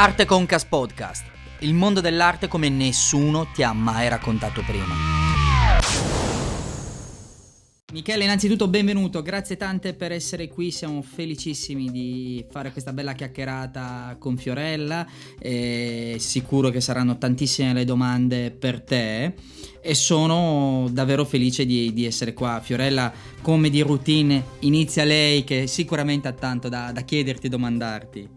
Arte Concas Podcast, il mondo dell'arte come nessuno ti ha mai raccontato prima. Michele, innanzitutto benvenuto, grazie tante per essere qui, siamo felicissimi di fare questa bella chiacchierata con Fiorella, e sicuro che saranno tantissime le domande per te e sono davvero felice di, di essere qua. Fiorella, come di routine, inizia lei che sicuramente ha tanto da, da chiederti e domandarti.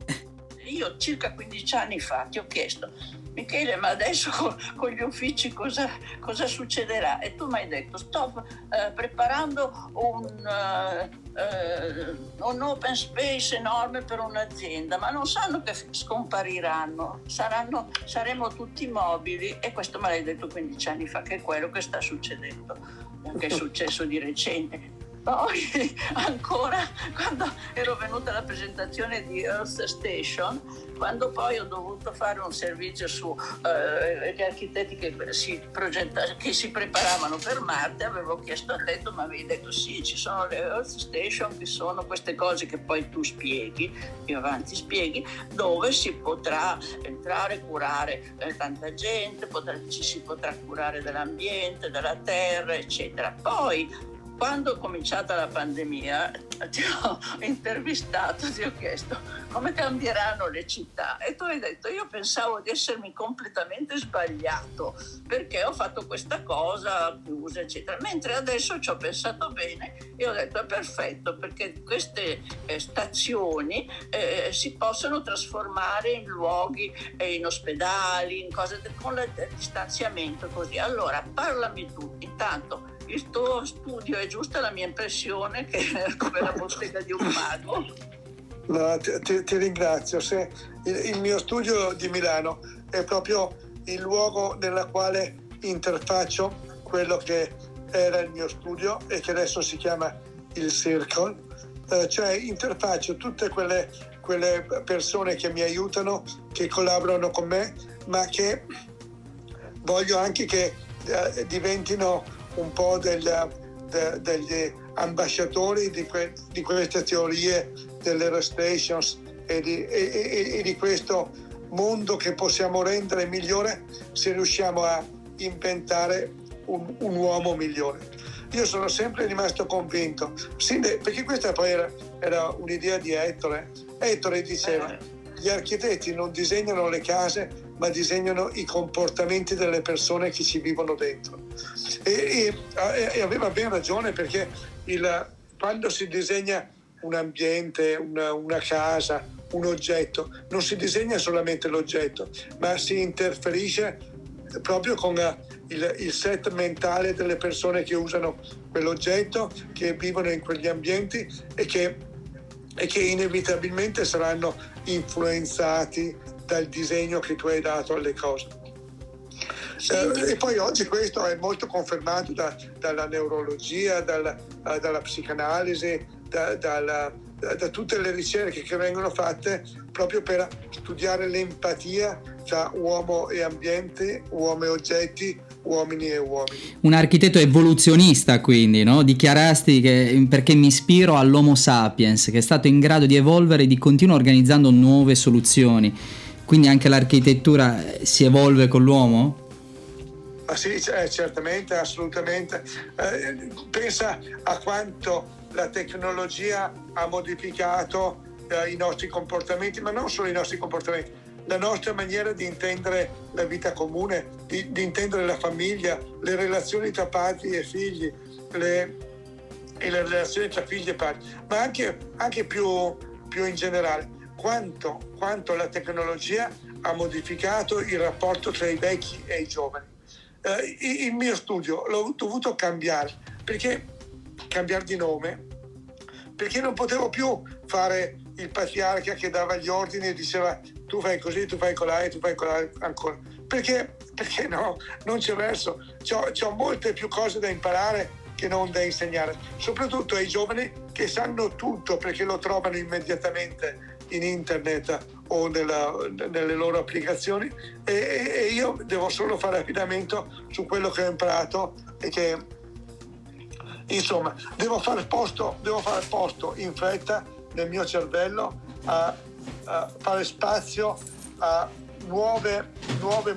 Io circa 15 anni fa ti ho chiesto, Michele, ma adesso con, con gli uffici cosa, cosa, succederà? E tu mi hai detto, sto eh, preparando un, uh, un, open space enorme per un'azienda, ma non sanno che scompariranno, Saranno, saremo tutti mobili e questo me l'hai detto 15 anni fa, che è quello che sta succedendo, che è successo di recente poi ancora quando ero venuta alla presentazione di Earth Station, quando poi ho dovuto fare un servizio su eh, gli architetti che si, che si, preparavano per Marte, avevo chiesto a tu mi avevi detto sì, ci sono le Earth Station che sono queste cose che poi tu spieghi, più avanti spieghi, dove si potrà entrare, curare eh, tanta gente, potrà, ci si potrà curare dell'ambiente, della terra, eccetera. Poi quando è cominciata la pandemia ti ho intervistato, ti ho chiesto come cambieranno le città e tu hai detto io pensavo di essermi completamente sbagliato perché ho fatto questa cosa chiusa eccetera, mentre adesso ci ho pensato bene e ho detto è perfetto perché queste eh, stazioni eh, si possono trasformare in luoghi, eh, in ospedali, in cose con il distanziamento così. Allora parlami tu intanto il studio è giusta la mia impressione che è come la bottega di un mago? No, ti, ti, ringrazio. Se il, il, mio studio di Milano è proprio il luogo nella quale interfaccio quello che era il mio studio e che adesso si chiama il Circle, eh, cioè interfaccio tutte quelle, quelle persone che mi aiutano, che collaborano con me, ma che voglio anche che eh, diventino un po' del, de, degli ambasciatori di, que, di, queste teorie dell'Aerostations e di, e, e di questo mondo che possiamo rendere migliore se riusciamo a inventare un, un uomo migliore. Io sono sempre rimasto convinto, perché questa poi era, era un'idea di Ettore. Ettore diceva, gli architetti non disegnano le case, ma disegnano i comportamenti delle persone che ci vivono dentro. E, e, e aveva ben ragione perché il, quando si disegna un ambiente, una, una casa, un oggetto, non si disegna solamente l'oggetto, ma si interferisce proprio con il, il, set mentale delle persone che usano quell'oggetto, che vivono in quegli ambienti e che, e che inevitabilmente saranno influenzati dal disegno che tu hai dato alle cose. Eh, e poi oggi questo è molto confermato da, dalla neurologia, dalla, eh, dalla psicanalisi, da, dalla, da, tutte le ricerche che vengono fatte proprio per studiare l'empatia tra uomo e ambiente, uomo e oggetti, uomini e uomini. Un architetto evoluzionista quindi, no? dichiarasti che perché mi ispiro all'Homo sapiens che è stato in grado di evolvere e di continuare organizzando nuove soluzioni quindi anche l'architettura si evolve con l'uomo? Ah, sì, eh, certamente, assolutamente. Eh, pensa a quanto la tecnologia ha modificato eh, i nostri comportamenti, ma non solo i nostri comportamenti, la nostra maniera di intendere la vita comune, di, di intendere la famiglia, le relazioni tra padri e figli, le, e le relazioni tra figli e padri, ma anche, anche più, più in generale quanto, quanto la tecnologia ha modificato il rapporto tra i vecchi e i giovani. Eh, il mio studio l'ho dovuto cambiare perché cambiare di nome perché non potevo più fare il patriarca che dava gli ordini e diceva tu fai così, tu fai colà e tu fai colà ancora. Perché, perché no, non c'è verso. Ho molte più cose da imparare che non da insegnare, soprattutto ai giovani che sanno tutto perché lo trovano immediatamente in internet o nella, nelle loro applicazioni e, e, io devo solo fare affidamento su quello che ho imparato e che insomma devo fare posto, devo fare posto in fretta nel mio cervello a, a fare spazio a nuove, nuove,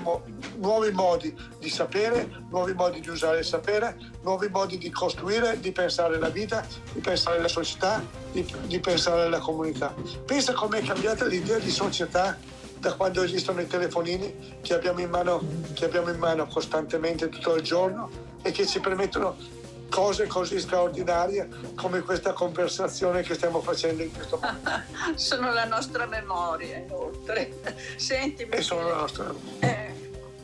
nuovi modi di sapere, nuovi modi di usare il sapere, nuovi modi di costruire, di pensare la vita, di pensare la società, di, di pensare la comunità. Pensa com'è cambiata l'idea di società da quando esistono i telefonini che abbiamo in mano, abbiamo in mano costantemente tutto il giorno e che ci permettono cose così straordinarie come questa conversazione che stiamo facendo in questo momento. sono la nostra memoria, inoltre. Senti, e sono la nostra memoria. Eh,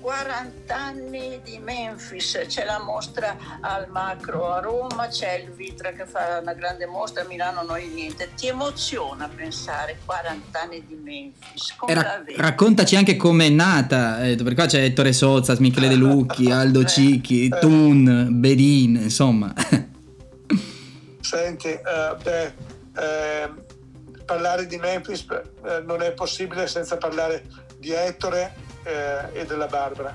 40 anni di Memphis, c'è la mostra al macro a Roma, c'è il Vitra che fa una grande mostra a Milano, noi niente. Ti emoziona pensare 40 anni di Memphis? Ra- raccontaci anche come è nata, eh, perché qua c'è Ettore Sozza, Michele De Lucchi, Aldo Cicchi, eh, Tun, Bedin, insomma. Senti, uh, beh, eh, parlare di Memphis eh, non è possibile senza parlare di Ettore eh, e della Barbara.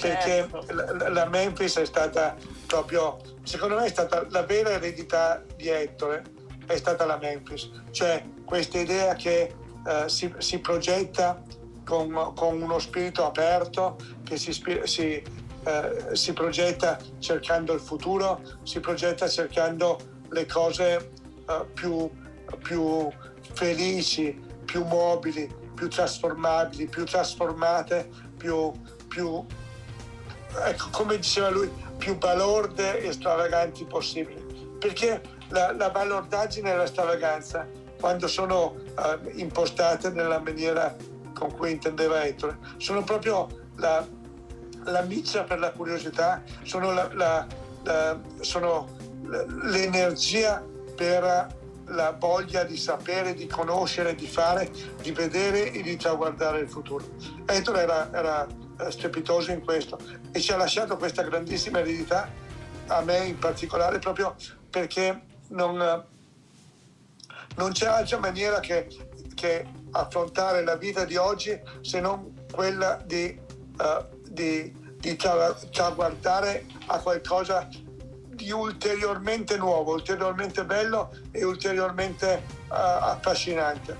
Perché certo. la, la, Memphis è stata proprio, secondo me è stata la vera eredità di Ettore, è stata la Memphis. Cioè questa idea che eh, si, si, progetta con, con, uno spirito aperto, che si, si, eh, si progetta cercando il futuro, si progetta cercando le cose uh, più, più, felici, più mobili, più trasformabili, più trasformate, più, più ecco, come diceva lui, più balorde e stravaganti possibili. Perché la, la balordaggine e la stravaganza, quando sono uh, impostate nella maniera con cui intendeva Ettore, sono proprio la, la miccia per la curiosità, sono, la, sono l'energia per la voglia di sapere, di conoscere, di fare, di vedere e di traguardare il futuro. Ettore era, era eh, strepitoso in questo e ci ha lasciato questa grandissima eredità, a me in particolare, proprio perché non, non c'è altra maniera che, che, affrontare la vita di oggi se non quella di, uh, di, di traguardare a qualcosa di ulteriormente nuovo, ulteriormente bello e ulteriormente uh, affascinante.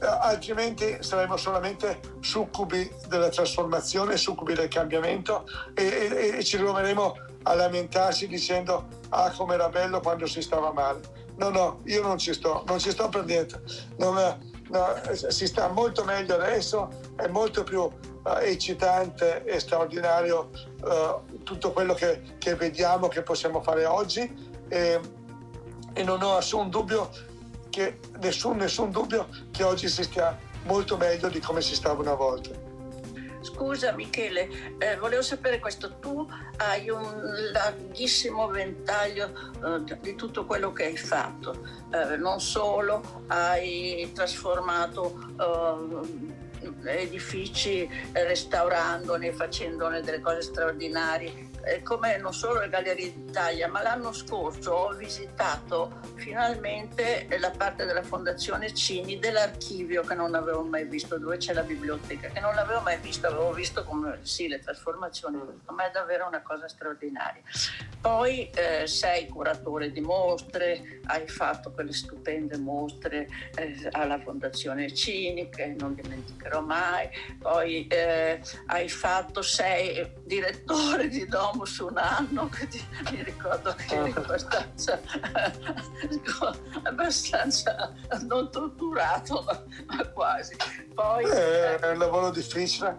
Uh, altrimenti saremo solamente succubi della trasformazione, succubi del cambiamento e, e, e ci troveremo a lamentarsi dicendo ah com'era bello quando si stava male. No, no, io non ci sto, non ci sto per niente. Non, no, si sta molto meglio adesso, è molto più uh, eccitante e straordinario uh, tutto quello che, che, vediamo che possiamo fare oggi. E, e non ho nessun dubbio che, nessun, nessun dubbio che oggi si stia molto meglio di come si stava una volta. Scusa Michele, eh, volevo sapere questo, tu hai un larghissimo ventaglio eh, di tutto quello che hai fatto, eh, non solo hai trasformato eh, edifici eh, restaurandone, facendone delle cose straordinarie, eh, come non solo le Gallerie d'Italia, ma l'anno scorso ho visitato finalmente la parte della Fondazione Cini dell'archivio che non avevo mai visto, dove c'è la biblioteca, che non l'avevo mai visto, avevo visto come sì, le trasformazioni, ma è davvero una cosa straordinaria. Poi eh, sei curatore di mostre, hai fatto quelle stupende mostre eh, alla Fondazione Cini, che non dimenticherò mai, poi eh, hai fatto, sei direttore di Domus un anno, ti, mi ricordo che eri abbastanza, abbastanza non torturato, ma, quasi. Poi, eh, è un lavoro difficile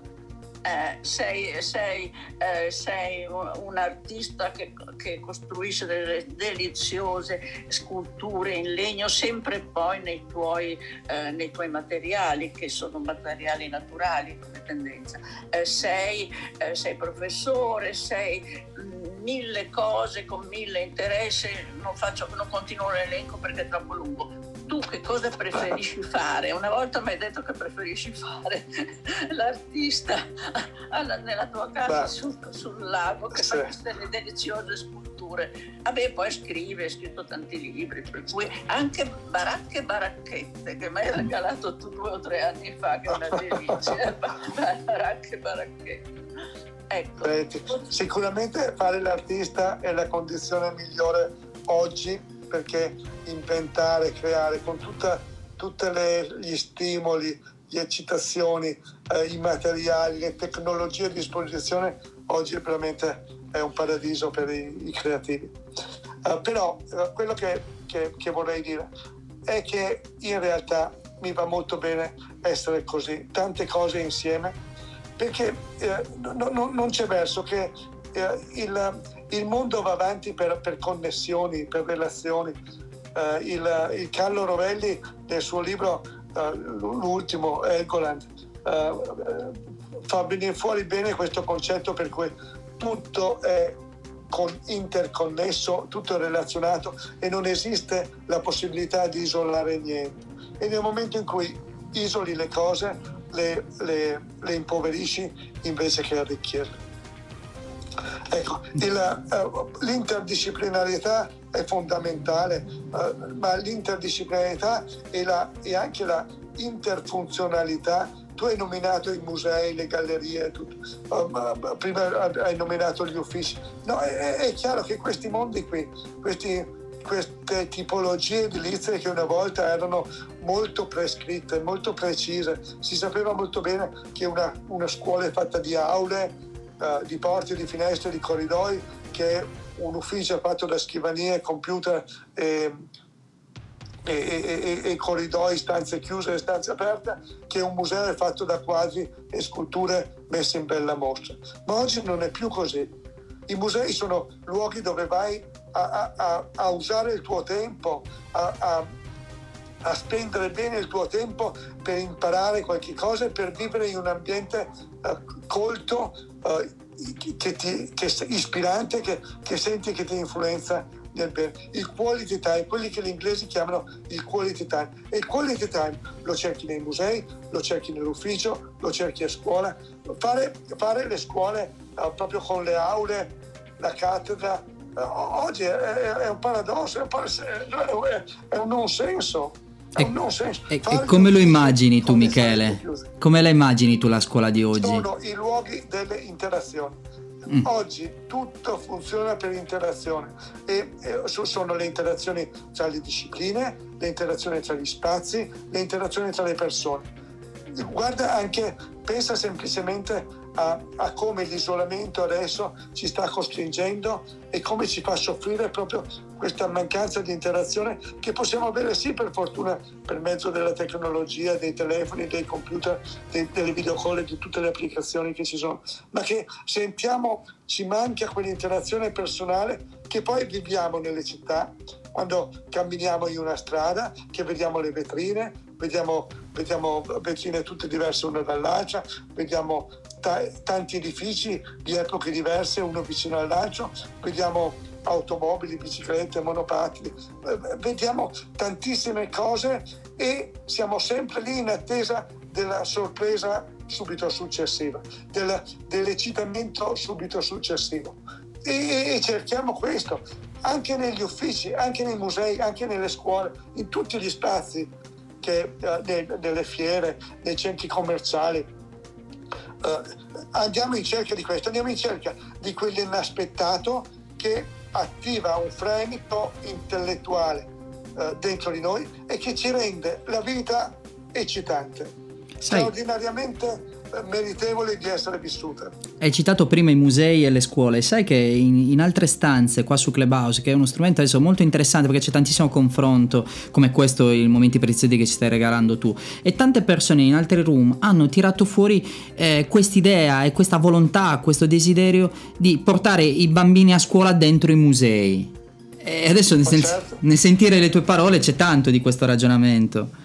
eh, sei, sei, eh, sei, un artista che, che, costruisce delle deliziose sculture in legno, sempre poi nei tuoi, eh, nei tuoi materiali, che sono materiali naturali come tendenza. Eh, sei, eh, sei, professore, sei mille cose con mille interessi, non, faccio, non continuo l'elenco perché è troppo lungo che cosa preferisci fare? Una volta mi hai detto che preferisci fare l'artista nella tua casa sul, sul, lago che sì. fa queste deliziose sculture. Vabbè, poi scrive, hai scritto tanti libri, per cui anche Baracche e Baracchette che mi hai regalato tu due o tre anni fa, che è una delizia. baracche e Baracchette. Ecco. Sicuramente fare l'artista è la condizione migliore oggi perché inventare, creare con tutti gli stimoli, di eccitazioni, eh, i materiali, le tecnologie a disposizione, oggi veramente è un paradiso per i, i creativi. Uh, però uh, quello che, che, che vorrei dire è che in realtà mi va molto bene essere così, tante cose insieme, perché eh, no, no, non c'è verso che eh, il, il, mondo va avanti per, per connessioni, per relazioni. Eh, il, il, Carlo Rovelli nel suo libro, eh, l'ultimo, Helgoland, eh, fa venire fuori bene questo concetto per cui tutto è interconnesso, tutto relazionato e non esiste la possibilità di isolare niente. E nel momento in cui isoli le cose, le, le, le impoverisci invece che arricchirle. Ecco, il, uh, l'interdisciplinarietà è fondamentale, uh, ma l'interdisciplinarietà e, la, e anche la interfunzionalità tu hai nominato i musei, le gallerie, tutto. Uh, prima hai nominato gli uffici. No, è, è, chiaro che questi mondi qui, questi, queste tipologie edilizie che una volta erano molto prescritte, molto precise, si sapeva molto bene che una, una scuola è fatta di aule, uh, di porte, di finestre, di corridoi, che un ufficio fatto da scrivanie, computer e e, e, e, corridoi, stanze chiuse e stanze aperte, che un museo è fatto da quadri e sculture messe in bella mostra. Ma oggi non è più così. I musei sono luoghi dove vai a, a, a usare il tuo tempo, a, a, spendere bene il tuo tempo per imparare qualche cosa e per vivere in un ambiente uh, colto, uh, che ti, che ispirante, che, che senti che ti influenza. Il quality time, quelli che gli inglesi chiamano il quality time. E il quality time lo cerchi nei musei, lo cerchi nell'ufficio, lo cerchi a scuola. Fare, fare le scuole uh, proprio con le aule, la cattedra, uh, oggi è, un paradosso, è un non senso. E, e, e, come lo immagini tu Michele? Come la immagini tu la scuola di oggi? Sono i luoghi delle interazioni Mm. Oggi tutto funziona per interazione e, e sono le interazioni tra le discipline, le interazioni tra gli spazi, le interazioni tra le persone. Guarda anche, pensa semplicemente a, a, come l'isolamento adesso ci sta costringendo e come ci fa soffrire proprio questa mancanza di interazione che possiamo avere sì per fortuna per mezzo della tecnologia, dei telefoni, dei computer, dei, delle videocall di tutte le applicazioni che ci sono, ma che sentiamo ci manca quell'interazione personale che poi viviamo nelle città quando camminiamo in una strada, che vediamo le vetrine, vediamo, vediamo vetrine tutte diverse una dall'altra, vediamo t- tanti edifici di epoche diverse uno vicino all'altro, vediamo automobili, biciclette, monopattini, vediamo tantissime cose e siamo sempre lì in attesa della sorpresa subito successiva, del, dell'eccitamento subito successivo. E, e, cerchiamo questo anche negli uffici, anche nei musei, anche nelle scuole, in tutti gli spazi, che, uh, nelle fiere, nei centri commerciali, uh, andiamo in cerca di questo, andiamo in cerca di quell'inaspettato che attiva un fremito intellettuale uh, dentro di noi e che ci rende la vita eccitante, Sai. straordinariamente meritevole di essere vissuta. Hai citato prima i musei e le scuole, sai che in, in, altre stanze qua su Clubhouse, che è uno strumento adesso molto interessante perché c'è tantissimo confronto, come questo, i momenti preziosi che ci stai regalando tu, e tante persone in altri room hanno tirato fuori eh, quest'idea e questa volontà, questo desiderio di portare i bambini a scuola dentro i musei. E adesso nel, certo. nel sentire le tue parole c'è tanto di questo ragionamento.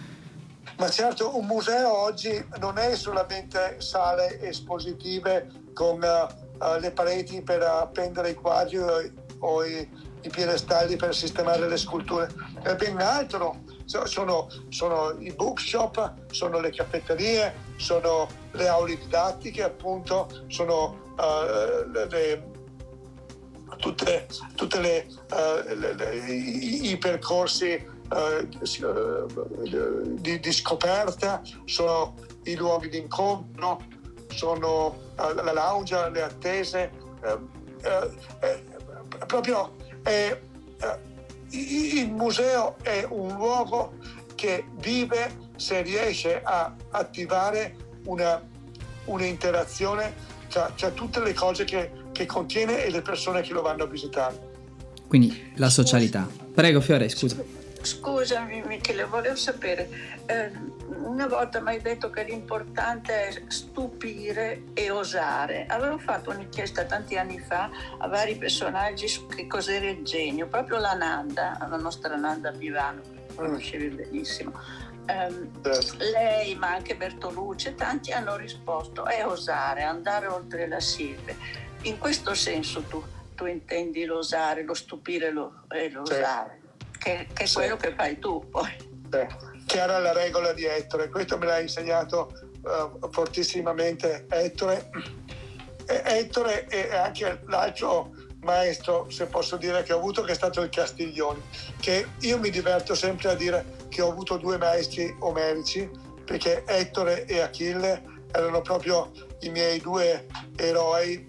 Ma certo, un museo oggi non è solamente sale espositive con uh, le pareti per appendere i quadri o, o i, i, piedestalli per sistemare le sculture, è ben altro. Sono, sono, i bookshop, sono le caffetterie, sono le aule didattiche, appunto, sono uh, le, le, tutte, tutte uh, le, i percorsi eh, di, di, scoperta, sono i luoghi di incontro, sono eh, la lounge, le attese, eh, proprio il museo è un luogo che vive se riesce a attivare una, un'interazione tra, tra, tutte le cose che, che contiene e le persone che lo vanno a visitare. Quindi la socialità. Prego Fiore, scusa. Scusami Michele, volevo sapere, eh, una volta mi hai detto che l'importante è stupire e osare. Avevo fatto un'inchiesta tanti anni fa a vari personaggi su che cos'era il genio, proprio la Nanda, la nostra Nanda Pivano, che conoscevi benissimo. Um, lei, ma anche Bertolucci, tanti hanno risposto è osare, andare oltre la siepe. In questo senso tu, tu intendi l'osare, lo stupire lo, e l'osare, sì. Che, che, è sì. quello che fai tu poi. Sì. Chiara la regola di Ettore, questo me l'ha insegnato uh, fortissimamente Ettore. E Ettore e anche l'altro maestro, se posso dire, che ho avuto, che è stato il Castiglioni, che io mi diverto sempre a dire che ho avuto due maestri omerici, perché Ettore e Achille erano proprio i miei due eroi,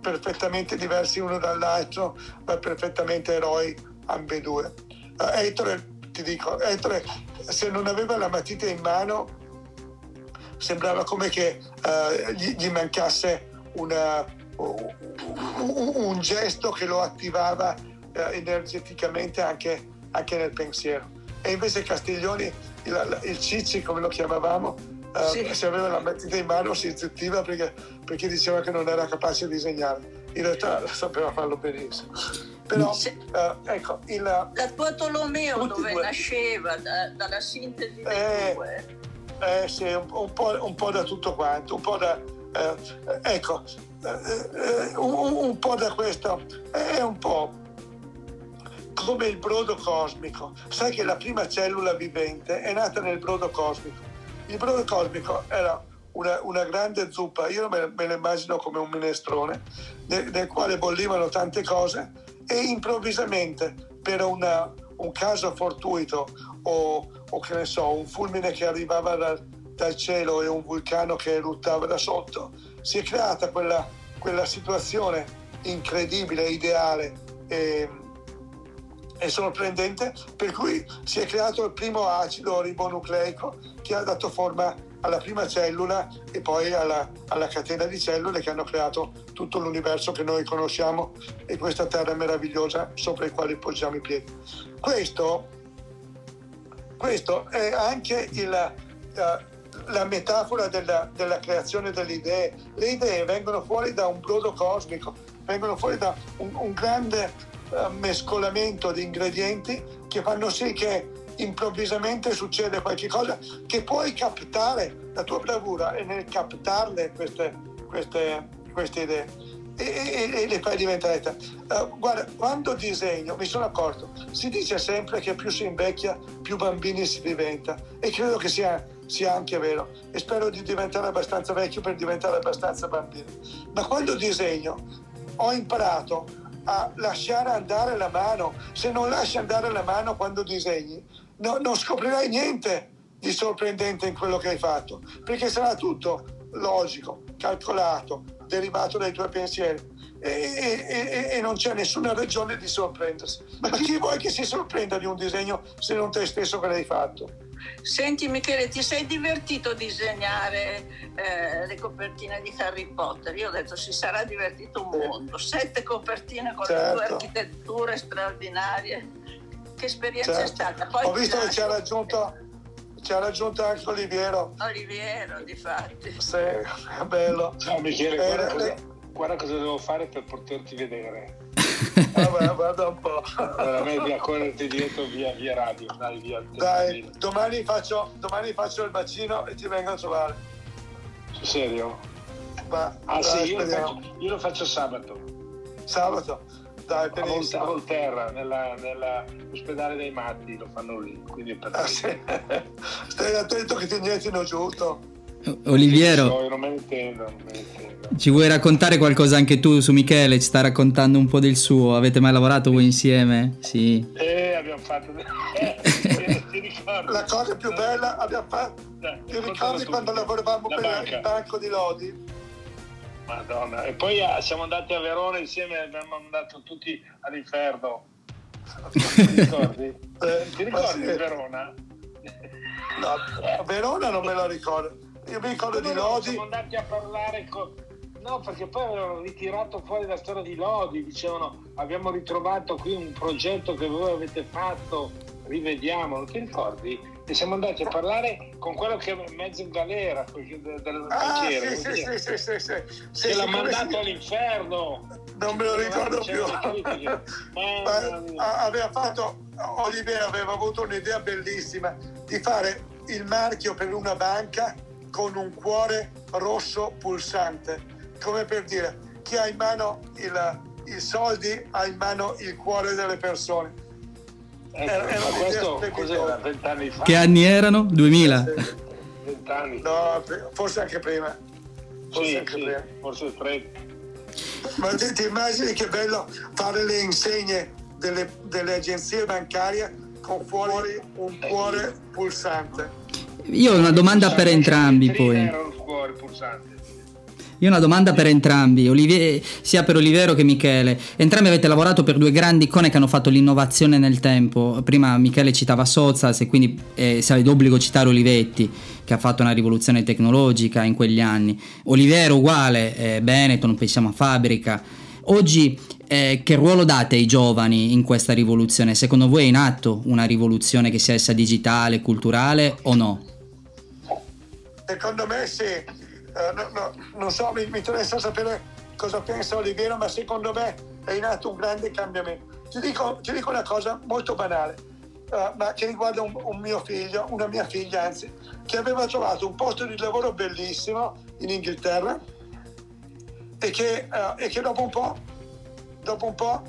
perfettamente diversi uno dall'altro, ma perfettamente eroi ambedue. Uh, Ettore, ti dico, Ettore se non aveva la matita in mano sembrava come che uh, gli, gli, mancasse una, un, un, gesto che lo attivava uh, energeticamente anche, anche nel pensiero e invece Castiglioni, il, il Cicci come lo chiamavamo, sì. se aveva la matita in mano si zittiva perché, perché, diceva che non era capace di disegnare. In realtà sapeva farlo benissimo. Però, uh, ecco, il, la tua Tolomeo dove due. nasceva, da, dalla sintesi dei eh, due. Eh sì, un, un, po', un, po', da tutto quanto, un po' da... Eh, ecco, eh, eh, un, un po' da questo, è un po' come il brodo cosmico. Sai che la prima cellula vivente è nata nel brodo cosmico. Il brodo cosmico era una, una grande zuppa, io me, me la immagino come un minestrone, nel, nel, quale bollivano tante cose e improvvisamente per una, un caso fortuito o, o, che ne so, un fulmine che arrivava dal, dal cielo e un vulcano che eruttava da sotto, si è creata quella, quella situazione incredibile, ideale. E, è sorprendente, per cui si è creato il primo acido ribonucleico che ha dato forma alla prima cellula e poi alla, alla, catena di cellule che hanno creato tutto l'universo che noi conosciamo e questa terra meravigliosa sopra i quali poggiamo i piedi. Questo, questo è anche il, uh, la metafora della, della, creazione delle idee. Le idee vengono fuori da un brodo cosmico, vengono fuori da un, un grande eh, mescolamento di ingredienti che fanno sì che improvvisamente succede qualcosa che puoi captare, la tua bravura è nel captarle queste, queste, queste idee e, e, e, le fai diventare. Uh, guarda, quando disegno mi sono accorto, si dice sempre che più si invecchia, più bambini si diventa e credo che sia, sia anche vero e spero di diventare abbastanza vecchio per diventare abbastanza bambino. Ma quando disegno ho imparato a lasciare andare la mano. Se non lasci andare la mano quando disegni, no, non scoprirai niente di sorprendente in quello che hai fatto, perché sarà tutto logico, calcolato, derivato dai tuoi pensieri. E, e, e, non c'è nessuna ragione di sorprendersi. Ma chi vuoi che si sorprenda di un disegno se non te stesso che l'hai fatto? Senti Michele, ti sei divertito a disegnare eh, le copertine di Harry Potter? Io ho detto si sarà divertito un mondo. Sette copertine con certo. le due architetture straordinarie. Che esperienza certo. è stata? Poi ho visto che ci ha raggiunto, ci ha raggiunto anche Oliviero. Oliviero, di fatti. Sì, è bello. Ciao Michele, guarda, eh, cosa, guarda cosa devo fare per poterti vedere. Vabbè, guarda un po'. Allora, vedi a correrti dietro via, via radio. Dai, via. Dai, domani faccio, domani faccio il bacino e ti vengo a trovare. Sul serio? Ma, ah dai, sì, io lo, faccio, io lo, faccio, sabato. Sabato? Benissimo. A Volterra, nell'ospedale dei matti, lo fanno lì. Quindi per ah, sì. Stai attento che ti iniettino giusto. Oliviero, no, non me ne intendo, non me ne intendo. ci vuoi raccontare qualcosa anche tu su Michele? Ci sta raccontando un po' del suo. Avete mai lavorato voi insieme? Sì. Eh, abbiamo fatto. Eh? La cosa più bella abbiamo fatto. Ti ricordi quando lavoravamo per banca. il banco di Lodi? Madonna. E poi ah, siamo andati a Verona insieme e abbiamo andato tutti all'inferno. Ti ricordi? Eh, ti ricordi di Verona? No, Verona non me la ricordo. Io mi ricordo di Lodi. Siamo andati a parlare con... No, perché poi avevano ritirato fuori la storia di Lodi, dicevano abbiamo ritrovato qui un progetto che voi avete fatto, rivediamolo, ti ricordi? E siamo andati a parlare con quello che è mezzo in galera, del, del Ah, sì, sì, sì, sì, sì, sì. L'ha mandato si- all'inferno. Non me lo ricordo più. Aveva fatto, Olivera aveva avuto un'idea bellissima di fare il marchio per una banca con un cuore rosso pulsante, come per dire chi ha in mano i soldi ha in mano il cuore delle persone. Ecco, era- era ma un'idea questo cos'era? Vent'anni fa? Che anni erano? 2000? Vent'anni? No, forse anche prima. Forse Sì, anche sì, prima. forse tre. Ma ti, ti immagini che bello fare le insegne delle, delle agenzie bancarie con fuori un cuore pulsante? Io ho una domanda per entrambi poi. Era un cuore pulsante. Io ho una domanda per entrambi, Olivier- sia per Olivero che Michele. Entrambi avete lavorato per due grandi icone che hanno fatto l'innovazione nel tempo. Prima Michele citava Sozas e quindi eh, sarà d'obbligo citare Olivetti, che ha fatto una rivoluzione tecnologica in quegli anni. Olivero uguale, eh, Benetton, pensiamo a Fabbrica. Oggi eh, che ruolo date ai giovani in questa rivoluzione? Secondo voi è in atto una rivoluzione che sia essa digitale, culturale o no? Secondo me sì. Eh, no- no, non so, mi, mi interessa sapere cosa pensa Oliviero, ma secondo me è in atto un grande cambiamento. Ti dico, ti dico una cosa molto banale, eh, ma che riguarda un, un mio figlio, una mia figlia anzi, che aveva trovato un posto di lavoro bellissimo in Inghilterra e che, eh, e che dopo un po', dopo un po'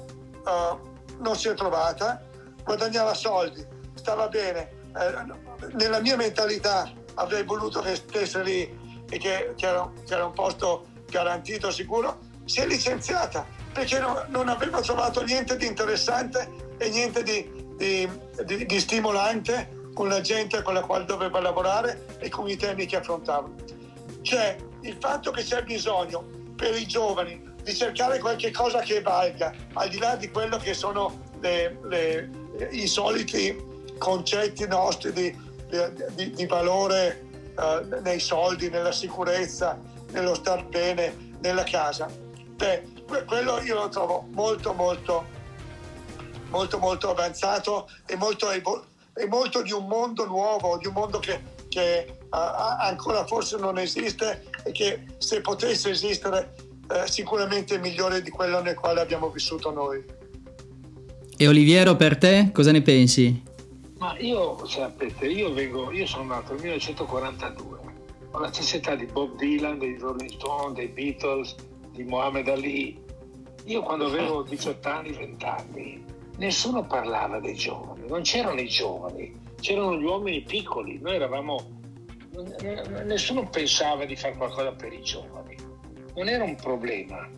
eh, non si è trovata, guadagnava soldi, stava bene. Eh, nella mia mentalità avrei voluto che stesse lì e che, che era, che era un posto garantito, sicuro, si è licenziata perché no- non aveva trovato niente di interessante e niente di, di- di- di stimolante con la gente con la quale doveva lavorare e con i temi che affrontava. C'è il fatto che c'è bisogno per i giovani di cercare qualche cosa che valga, al di là di quello che sono le- le- i soliti concetti nostri di valore eh, nei soldi, nella sicurezza, nello star bene, nella casa. Beh, que- quello io lo trovo molto molto molto molto avanzato e molto, e molto di un mondo nuovo, di un mondo che, che, ah, ancora forse non esiste e che se potesse esistere eh, sicuramente è migliore di quello nel quale abbiamo vissuto noi. E Oliviero per te cosa ne pensi? Ma io, sapete, io vengo, io sono nato nel 1942, ho la stessa età di Bob Dylan, dei Rolling Stone, dei Beatles, di Muhammad Ali. Io quando avevo 18 anni, 20 anni, nessuno parlava dei giovani, non c'erano i giovani, c'erano gli uomini piccoli, noi eravamo, nessuno pensava di fare qualcosa per i giovani, non era un problema,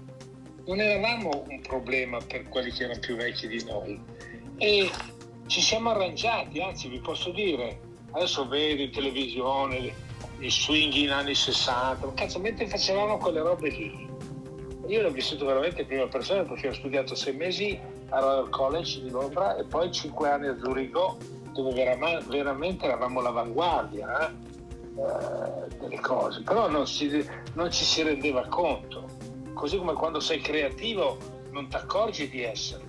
non eravamo un problema per quelli che erano più vecchi di noi. E ci siamo arrangiati, anzi vi posso dire, adesso vedo in televisione le- i swing in anni 60, ma cazzo, mentre facevamo quelle robe lì, io l'ho vissuto veramente in prima persona perché ho studiato sei mesi al Royal College di Londra e poi cinque anni a Zurigo dove verama- veramente eravamo l'avanguardia eh, eh, delle cose, però non, si- non ci si rendeva conto, così come quando sei creativo non ti accorgi di esserlo,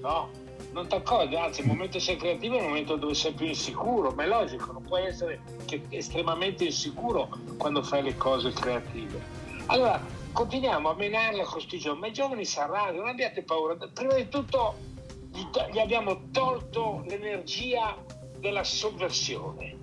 no? Non ti accorgi, anzi il momento sei creativo è il momento dove sei più insicuro, ma è logico, non puoi essere estremamente insicuro quando fai le cose creative. Allora, continuiamo a menarla con questi giovani, ma i giovani saranno, non abbiate paura. Prima di tutto gli, to- gli abbiamo tolto l'energia della sovversione.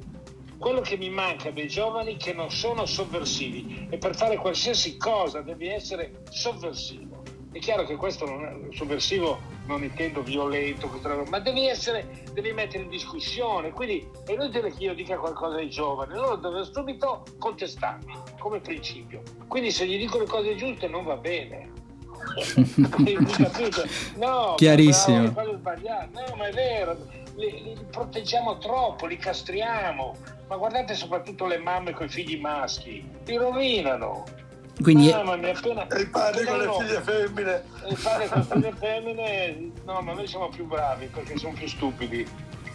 Quello che mi manca dei giovani è che non sono sovversivi e per fare qualsiasi cosa devi essere sovversivo. È chiaro che questo non è sovversivo, non intendo violento, ma devi essere, devi mettere in discussione. Quindi è inutile che io dica qualcosa ai giovani, loro devono subito contestarmi come principio. Quindi se gli dico le cose giuste non va bene. No, Chiarissimo. No, ma è vero, li, li proteggiamo troppo, li castriamo. Ma guardate soprattutto le mamme con i figli maschi, li rovinano. Quindi Mamma mia, appena, E i padri con le appena- figlie femmine. e fare con figlie femmine, no, ma noi siamo più bravi perché sono più stupidi.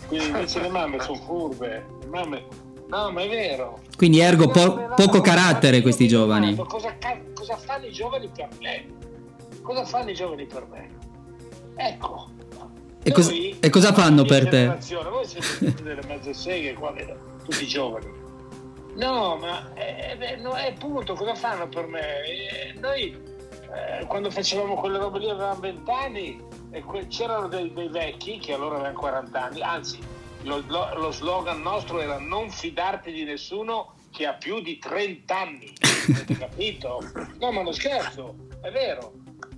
Quindi invece le mamme sono furbe, le mamme. No, ma è vero. Quindi ergo po- poco carattere questi giovani. Cosa, cosa fanno i giovani per me? Cosa fanno i giovani per me? Ecco. E, cos- e cosa fanno per te? Voi siete delle mezze seghe qua, tutti giovani. No, ma è, è, è, punto, cosa fanno per me? Eh, noi eh, quando facevamo quelle robe lì avevamo 20 anni e que- c'erano dei, dei, vecchi che allora avevano 40 anni, anzi lo, lo, lo, slogan nostro era non fidarti di nessuno che ha più di 30 anni, avete capito? No, ma non scherzo, è vero.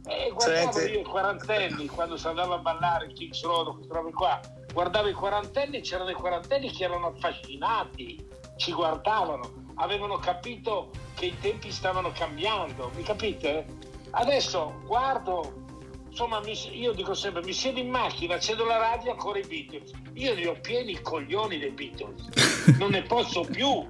E guardavo Senti. io i quarantenni quando si andava a ballare Kings Road, queste robe qua, guardavo i quarantenni, c'erano dei quarantenni che erano affascinati, ci guardavano, avevano capito che i tempi stavano cambiando, mi capite? Adesso guardo insomma mi, io dico sempre mi siedo in macchina accendo la radio ancora i Beatles io li ho pieni i coglioni dei Beatles non ne posso più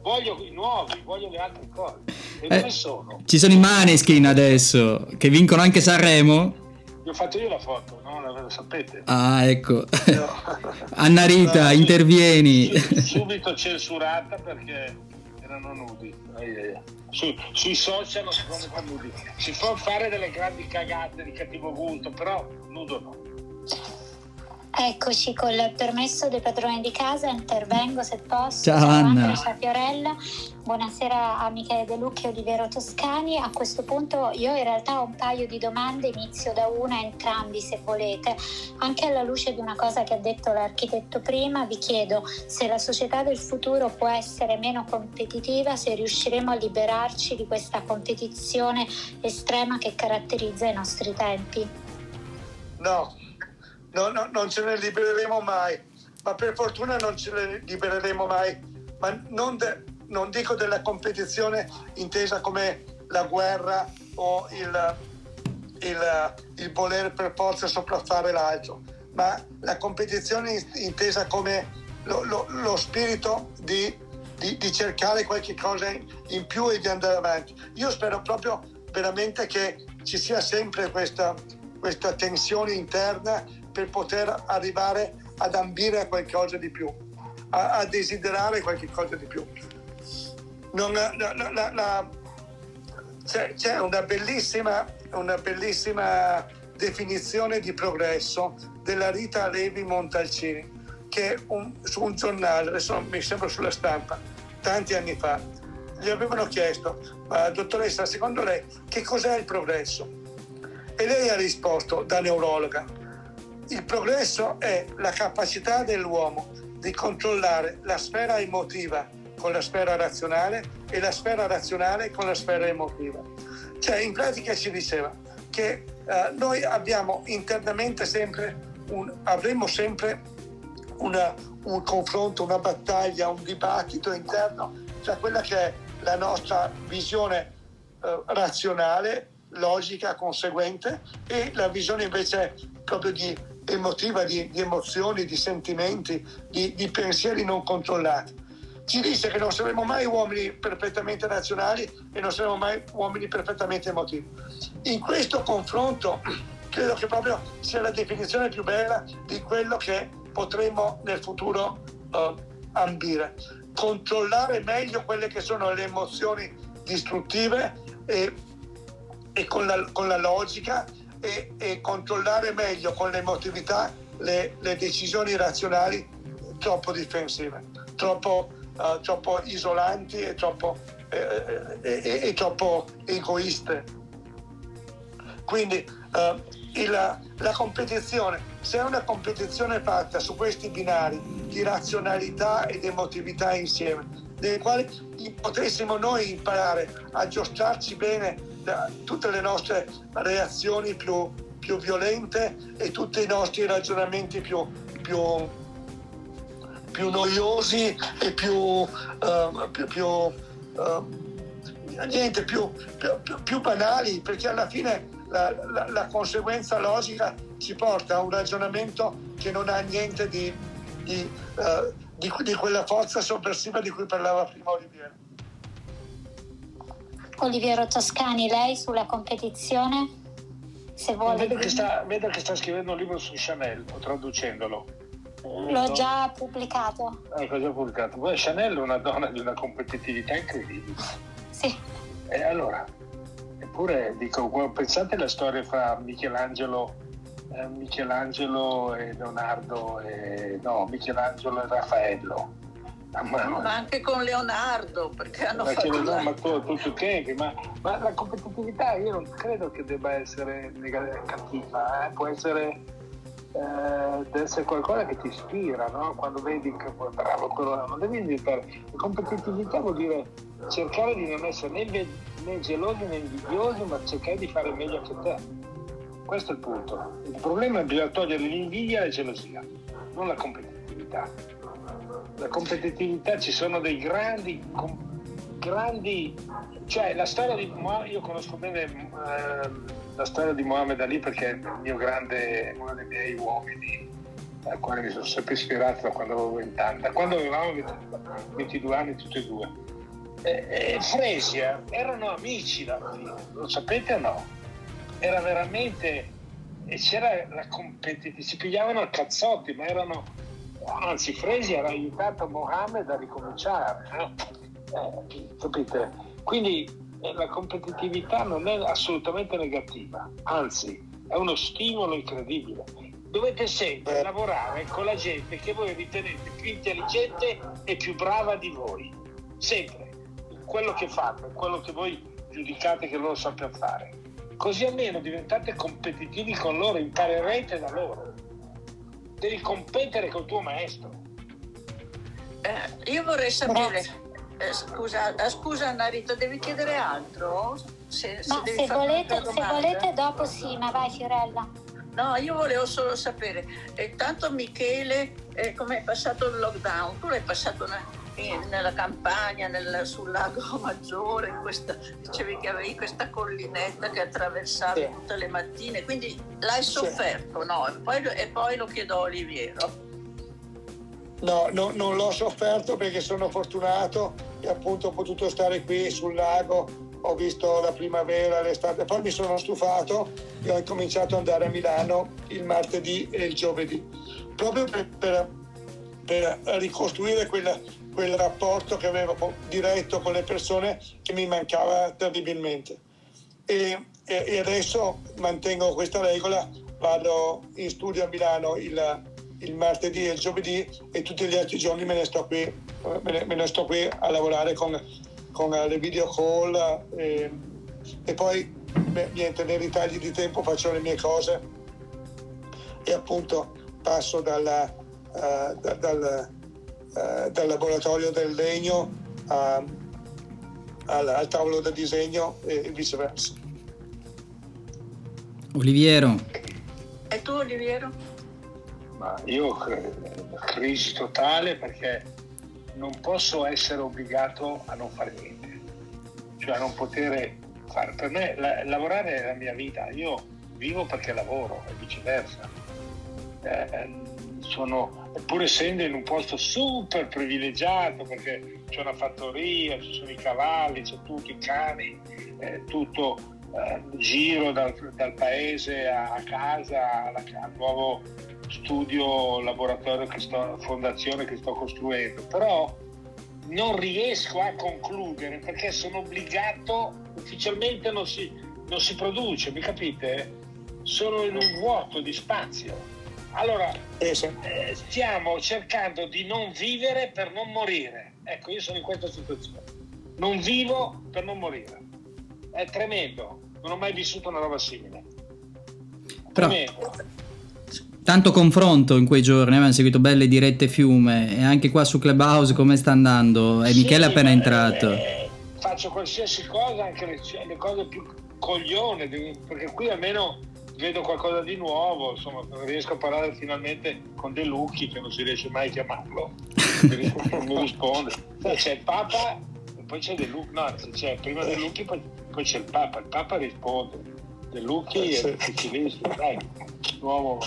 voglio i nuovi voglio le altre cose e eh, dove sono? ci sono i Maneskin adesso che vincono anche Sanremo ho fatto io la foto no? lo sapete ah ecco no. Anna Rita no, intervieni subito censurata perché erano nudi su, sui social non si può nudi. Si può fare delle grandi cagate di cattivo gusto, però nudo no. Eccoci con il permesso dei padroni di casa, intervengo se posso. Ciao, Ciao Anna. Ciao Fiorella, buonasera a Michele De Lucchi e Olivero Toscani. A questo punto io in realtà ho un paio di domande, inizio da una entrambi se volete. Anche alla luce di una cosa che ha detto l'architetto prima, vi chiedo se la società del futuro può essere meno competitiva, se riusciremo a liberarci di questa competizione estrema che caratterizza i nostri tempi. No, no, no, non ce ne libereremo mai, ma per fortuna non ce ne libereremo mai, ma non, de, non dico della competizione intesa come la guerra o il, il, il voler per forza sopraffare l'altro, ma la competizione intesa come lo, lo, lo spirito di, di, di, cercare qualche cosa in più e di andare avanti. Io spero proprio veramente che ci sia sempre questa, questa tensione interna per poter arrivare ad ambire a qualcosa di più, a, a desiderare qualcosa di più. Non, la, la, la, c'è, c'è una, bellissima, una bellissima definizione di progresso della Rita Levi Montalcini che un, su un giornale, adesso mi sembra sulla stampa, tanti anni fa, gli avevano chiesto, ma dottoressa, secondo lei che cos'è il progresso? E lei ha risposto da neurologa, il progresso è la capacità dell'uomo di controllare la sfera emotiva con la sfera razionale e la sfera razionale con la sfera emotiva. Cioè, in pratica ci diceva che eh, noi abbiamo internamente sempre un, avremo sempre una, un confronto, una battaglia, un dibattito interno tra quella che è la nostra visione eh, razionale, logica, conseguente e la visione invece proprio di emotiva di, di emozioni, di sentimenti, di, di, pensieri non controllati. Ci dice che non saremo mai uomini perfettamente razionali e non saremo mai uomini perfettamente emotivi. In questo confronto credo che proprio sia la definizione più bella di quello che potremo nel futuro uh, ambire. Controllare meglio quelle che sono le emozioni distruttive e, e con, la, con la logica e, e controllare meglio con l'emotività le, le decisioni razionali troppo difensive, troppo, uh, troppo isolanti e troppo, eh, eh, e, e troppo egoiste. Quindi uh, il, la competizione, se è una competizione fatta su questi binari di razionalità ed emotività insieme, nei quali potessimo noi imparare a giostrarci bene tutte le nostre reazioni più, più violente e tutti i nostri ragionamenti più, più, più noiosi e più, uh, più, uh, niente, più, banali, perché alla fine la, la, la, conseguenza logica ci porta a un ragionamento che non ha niente di, di, uh, di, di quella forza sovversiva di cui parlava prima Oliviero. Oliviero Toscani, lei sulla competizione? Se vuole. Vedo che, sta, vedo che sta scrivendo un libro su Chanel, traducendolo. L'ho già pubblicato. Ecco, già pubblicato. Poi Chanel è una donna di una competitività incredibile. Sì. E allora, eppure dico, pensate alla storia fra Michelangelo, eh, Michelangelo e Leonardo, e, no, Michelangelo e Raffaello. Ma, ma, anche con Leonardo, perché hanno ma fatto... No, ma tu, tu, tu ma, ma, la competitività io non credo che debba essere cattiva, eh? può essere eh, deve essere qualcosa che ti ispira, no? quando vedi che bravo quello non devi diventare. La competitività vuol dire cercare di non essere né, né gelosi né invidiosi, ma cercare di fare meglio che te. Questo è il punto. Il problema è che bisogna togliere l'invidia e la gelosia, non la competitività. La competitività ci sono dei grandi, grandi cioè la storia di io conosco bene eh, la storia di Mohammed Ali perché è il mio grande, uno dei miei uomini al quale mi sono sempre ispirato da quando avevo 20 anni, da quando avevamo 22 anni tutti e due. E, e Fresia erano amici alla fine, lo sapete o no? Era veramente e c'era la competitività, si pigliavano a cazzotti, ma erano anzi Fresia era aiutato Mohammed a ricominciare, no? eh, capite? Quindi la competitività non è assolutamente negativa, anzi è uno stimolo incredibile. Dovete sempre lavorare con la gente che voi ritenete più intelligente e più brava di voi, sempre. Quello che fanno, quello che voi giudicate che loro sappiano fare. Così almeno diventate competitivi con loro, imparerete da loro. Devi competere col tuo maestro. Eh, io vorrei sapere, eh, scusa, eh, scusa Narito, devi chiedere altro? Se, se, se, volete, se, volete, dopo sì, ma vai Fiorella. No, io volevo solo sapere, eh, tanto Michele, eh, come è passato il lockdown? Tu l'hai passato una, in, nella campagna, nel, sul lago Maggiore, questa, dicevi che avevi questa collinetta che attraversavi sì. tutte le mattine, quindi l'hai sofferto, sì. no? E poi, e poi lo chiedo a Oliviero. No, no, non l'ho sofferto perché sono fortunato e appunto ho potuto stare qui sul lago, ho visto la primavera, l'estate, poi mi sono stufato e ho incominciato ad andare a Milano il martedì e il giovedì, proprio per, per, per ricostruire quel, quel rapporto che avevo diretto con le persone che mi mancava terribilmente. E, e, adesso mantengo questa regola, vado in studio a Milano il il martedì e il giovedì e tutti gli altri giorni me ne sto qui, ne, ne sto qui a lavorare con, con le video call e, e poi beh, niente, nei ritagli di tempo faccio le mie cose e appunto passo dalla, uh, da, dal, uh, dal, laboratorio del legno a, al, al, tavolo del disegno e viceversa. Oliviero. E tu Oliviero? Ma io crisi totale perché non posso essere obbligato a non fare niente, cioè a non poter fare. Per me la, lavorare è la mia vita, io vivo perché lavoro e viceversa. Eh, sono, pur essendo in un posto super privilegiato perché c'è una fattoria, ci sono i cavalli, c'è tutto, i cani, eh, tutto eh, giro dal, dal, paese a, casa, alla, al nuovo studio, laboratorio, che sto, fondazione che sto costruendo, però non riesco a concludere perché sono obbligato, ufficialmente non si, non si produce, mi capite? Sono in un vuoto di spazio. Allora, eh, stiamo cercando di non vivere per non morire. Ecco, io sono in questa situazione. Non vivo per non morire. È tremendo. Non ho mai vissuto una roba simile. Tremendo. Tanto confronto in quei giorni, abbiamo seguito belle dirette fiume e anche qua su Clubhouse come sta andando? E sì, Michele è appena entrato. Eh, faccio qualsiasi cosa, anche le, le, cose più coglione, perché qui almeno vedo qualcosa di nuovo, insomma riesco a parlare finalmente con De Lucchi che non si riesce mai a chiamarlo, non mi risponde. C'è il Papa e poi c'è De Lucchi, no, c'è prima De Lucchi poi, poi c'è il Papa, il Papa risponde. De Lucchi eh, è difficilissimo, dai, l'uomo,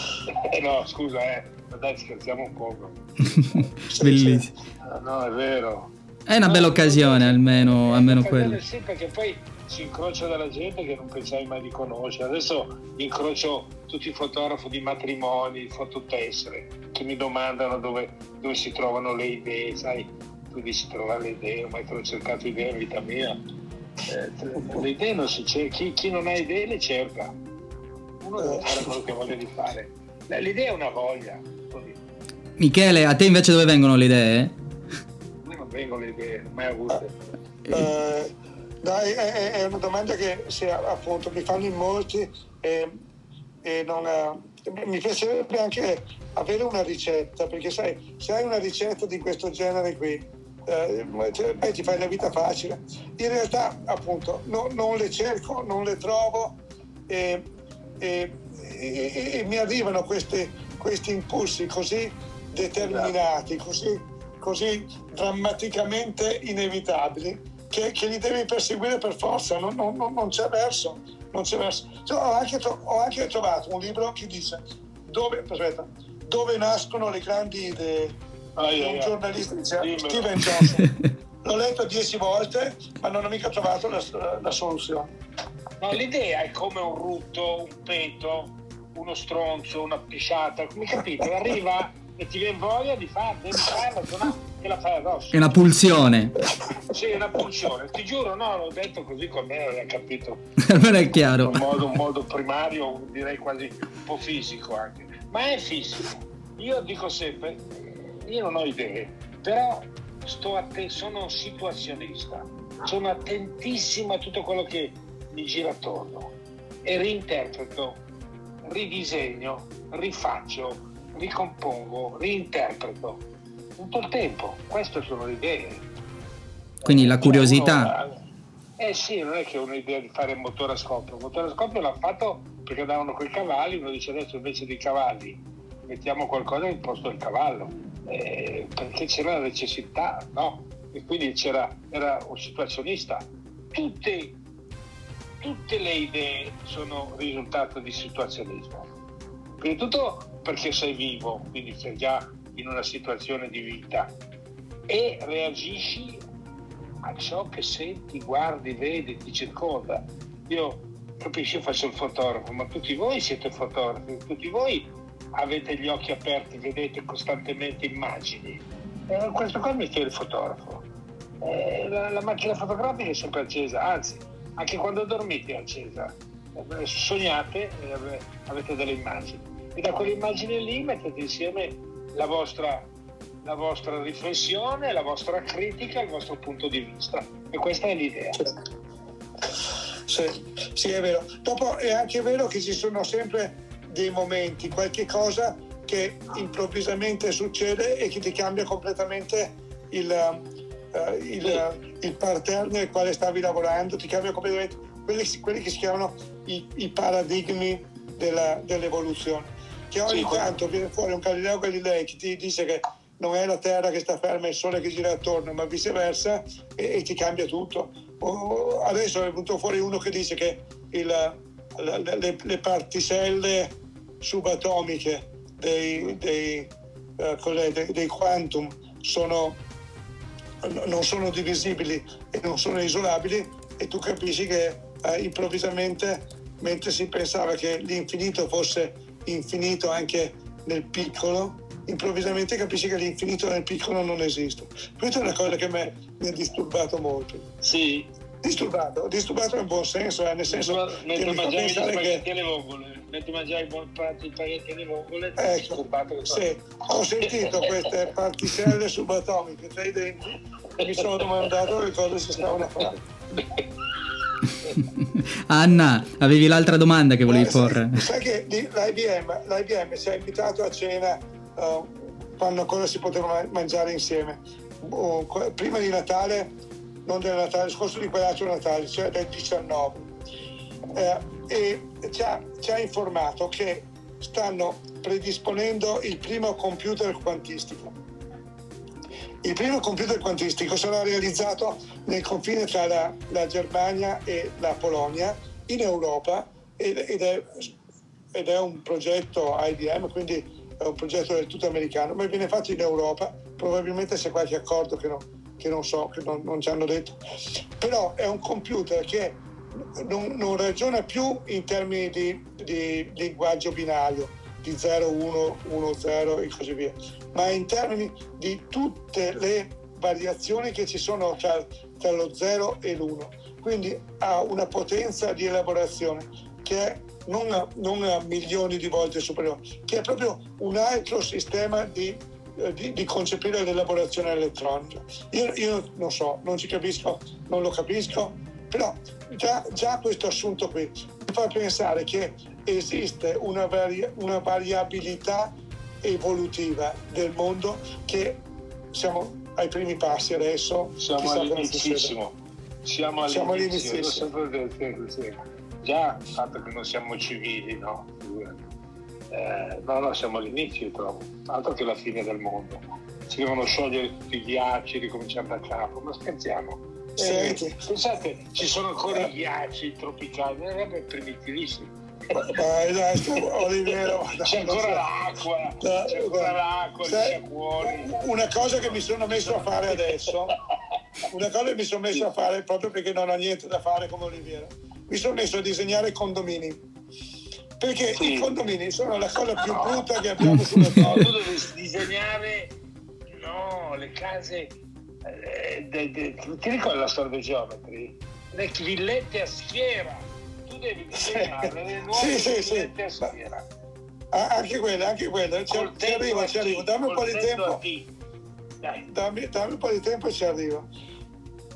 eh, no scusa, eh, dai scherziamo un po'. Bellissimo. No, è vero. È una bella occasione, almeno, almeno quello. Sì, perché poi si incrocia della gente che non pensavi mai di conoscere. Adesso incrocio tutti i fotografi di matrimoni, fototessere, tutti mi domandano dove, dove si trovano le idee, sai, tu dici trovare le idee, mai te l'ho cercato idee in vita mia. Eh, le idee non si cerca, chi, chi, non ha idee le cerca. Uno deve fare quello che voglia di fare. L'idea è una voglia. Michele, a te invece dove vengono le idee? Le idee, mai avute. Eh, dai, è, è, una domanda che se, appunto mi fanno in molti e, e non, mi piacerebbe anche avere una ricetta, perché sai, se hai una ricetta di questo genere qui, eh, beh, ti fai la vita facile. In realtà, appunto, no, non le cerco, non le trovo e, e, e, e mi arrivano questi, questi, impulsi così determinati, così, così drammaticamente inevitabili che, che, li devi perseguire per forza, non, non, non c'è verso. Non c'è verso. Cioè, ho, anche, ho, anche, trovato un libro che dice dove, aspetta, dove nascono le grandi idee. Ah, yeah, un giornalista dice Steven Johnson. L'ho letto dieci volte, ma non ho mica trovato la, la soluzione. No, l'idea è come un rutto, un peto, uno stronzo, una pisciata, come capite? Arriva e ti viene voglia di fare, devi se no te la fai addosso. È una pulsione. Sì, è una pulsione. Ti giuro, no, l'ho detto così con me, non hai capito. non è chiaro. Un modo, un modo primario, direi quasi un po' fisico anche. Ma è fisico. Io dico sempre, io non ho idee, però sto atten- sono situazionista, sono attentissimo a tutto quello che mi gira attorno e reinterpreto, ridisegno, rifaccio, ricompongo, reinterpreto tutto il tempo. Queste sono le idee. Quindi la curiosità. Uno, eh sì, non è che ho un'idea di fare il motore a scoppio. Il motore a scoppio l'ha fatto perché andavano con i cavalli, uno dice adesso invece dei cavalli mettiamo qualcosa in posto del cavallo. Eh, perché c'era la necessità, no? E quindi c'era, era un situazionista. Tutte, tutte le idee sono risultato di situazionismo. Prima di tutto perché sei vivo, quindi sei già in una situazione di vita e reagisci a ciò che senti, guardi, vedi, ti circonda. Io capisci, io faccio il fotografo, ma tutti voi siete fotografi, tutti voi avete gli occhi aperti, vedete costantemente immagini. Eh, questo qua mi chiede il fotografo. Eh, la, la, macchina fotografica è sempre accesa, anzi, anche quando dormite è accesa. Eh, sognate e avete delle immagini. E da quelle immagini lì mettete insieme la vostra, la vostra riflessione, la vostra critica, il vostro punto di vista. E questa è l'idea. Sì, sì, è vero. Dopo è anche vero che ci sono sempre dei momenti, qualche cosa che improvvisamente succede e che ti cambia completamente il, uh, il, il pattern nel quale stavi lavorando, ti cambia completamente quelli, quelli che si chiamano i, i paradigmi della, dell'evoluzione che ogni tanto viene fuori un Galileo Galilei che ti dice che non è la Terra che sta ferma, è il Sole che gira attorno, ma viceversa, e, e ti cambia tutto. O, adesso è venuto fuori uno che dice che il, la, le, le, particelle subatomiche dei, dei, uh, dei, dei quantum sono, non sono divisibili e non sono isolabili e tu capisci che uh, improvvisamente, mentre si pensava che l'infinito fosse infinito anche nel piccolo, improvvisamente capisci che l'infinito nel piccolo non esiste. Questa è una cosa che mi ha disturbato molto. Sì. Disturbato, disturbato in buon senso, eh, nel senso mentre che mangiavi gli spaghetti che... alle vongole, mentre mangiavi i spaghetti alle vongole, ecco, sì, ho sentito queste particelle subatomiche tra i denti e mi sono domandato che cosa si stavano a fare. Anna, avevi l'altra domanda che volevi eh, porre. Sai, che l'IBM, l'IBM si è invitato a cena uh, quando ancora si poteva mangiare insieme. Uh, prima di Natale, non del Natale, scorso di quell'altro Natale, cioè del 19. Eh, e ci ha, ci ha informato che stanno predisponendo il primo computer quantistico il primo computer quantistico sarà realizzato nel confine tra la, la Germania e la Polonia in Europa ed, ed, è, ed, è, un progetto IBM, quindi è un progetto del tutto americano, ma viene fatto in Europa, probabilmente c'è qualche accordo che, no, che non so, che non, non, ci hanno detto, però è un computer che non, non ragiona più in termini di, di linguaggio binario, di 0,1, 1,0 e così via, ma in termini di tutte le variazioni che ci sono tra, tra lo 0 e l'1. Quindi ha una potenza di elaborazione che è non a, non a milioni di volte superiore, che è proprio un altro sistema di eh, di, di, concepire l'elaborazione elettronica. Io, io, non so, non ci capisco, non lo capisco, però già, già questo assunto qui mi fa pensare che esiste una, vari, una variabilità evolutiva del mondo che siamo ai primi passi adesso. Siamo all'inizissimo. Siamo all'inizio. Siamo all'inizio. Già il fatto che non siamo civili, no? Eh, no, no, siamo all'inizio, trovo. Altro che la fine del mondo. Si devono sciogliere tutti i ghiacci, ricominciare da capo. Ma scherziamo. Eh, pensate, ci sono ancora i ghiacci tropicali, è primitivissimo dai, dai, Olivero, c'è ancora l'acqua, c'è ancora l'acqua, sai, una cosa che mi sono messo a fare adesso, una cosa che mi sono messo a fare proprio perché non ho niente da fare come Oliviero, mi sono messo a disegnare condomini. Perché sì. i condomini sono la cosa più brutta che abbiamo sulla terra. No, tu devi disegnare no, le case. Eh, de, de, ti ricordi la storia dei geometri? Le villette a schiera devi disegnare le nuove sì, sì, sì. sera. Ah, anche quella, anche quella. Ci, ci arrivo, ci arrivo. Dammi un po' di tempo. Dammi, dammi, un po' di tempo e ci arrivo.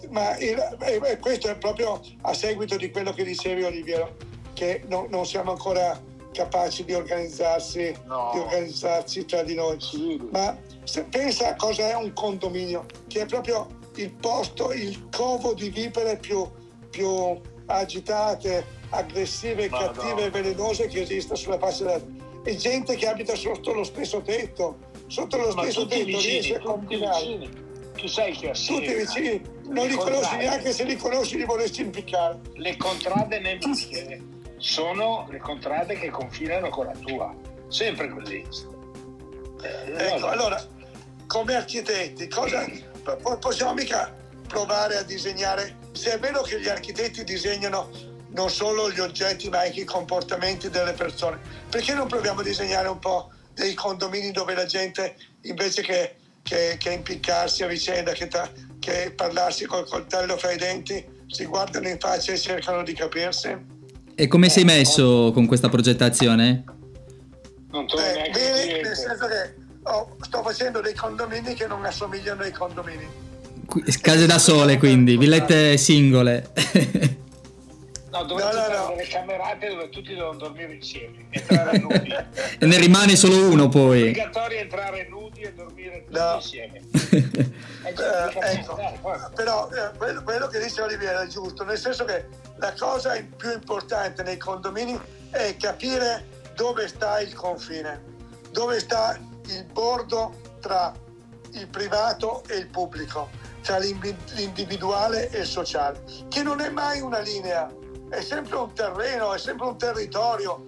Ma il, eh, questo è proprio a seguito di quello che dicevi Oliviero, che non, non siamo ancora capaci di organizzarsi, no. di organizzarsi tra di noi. Sì. Ma se pensa a cosa è un condominio, che è proprio il posto, il covo di vipere più, più agitate, aggressive, Ma cattive e velenose che esista sulla faccia della. E gente che abita sotto lo stesso tetto, sotto lo Ma stesso tetto vicini, riesce a combinare. Tu sai che assieme, Tutti vicini, non li conosci neanche se li conosci li vorresti impiccare. Le contrade nemiche sono le contrade che confinano con la tua, sempre così. Eh, ecco, allora, come architetti, cosa possiamo mica provare a disegnare? Se è vero che gli architetti disegnano non solo gli oggetti ma anche i comportamenti delle persone. Perché non proviamo a disegnare un po' dei condomini dove la gente invece che, che, che impiccarsi a vicenda, che, ta, che parlarsi col coltello fra i denti, si guardano in faccia e cercano di capirsi? E come sei messo con questa progettazione? Non trovo eh, bene, nel senso che oh, sto facendo dei condomini che non assomigliano ai condomini. Case da sole quindi, villette singole. No, dovete no, no, no. delle camerate dove tutti devono dormire insieme, entrare nudi. e ne rimane solo uno poi. È obbligatorio entrare nudi e dormire tutti no. insieme. eh, ecco, però eh, quello, quello, che dice Oliviera è giusto, nel senso che la cosa più importante nei condomini è capire dove sta il confine, dove sta il bordo tra il privato e il pubblico, tra l'individuale e il sociale, che non è mai una linea è sempre un terreno, è sempre un territorio.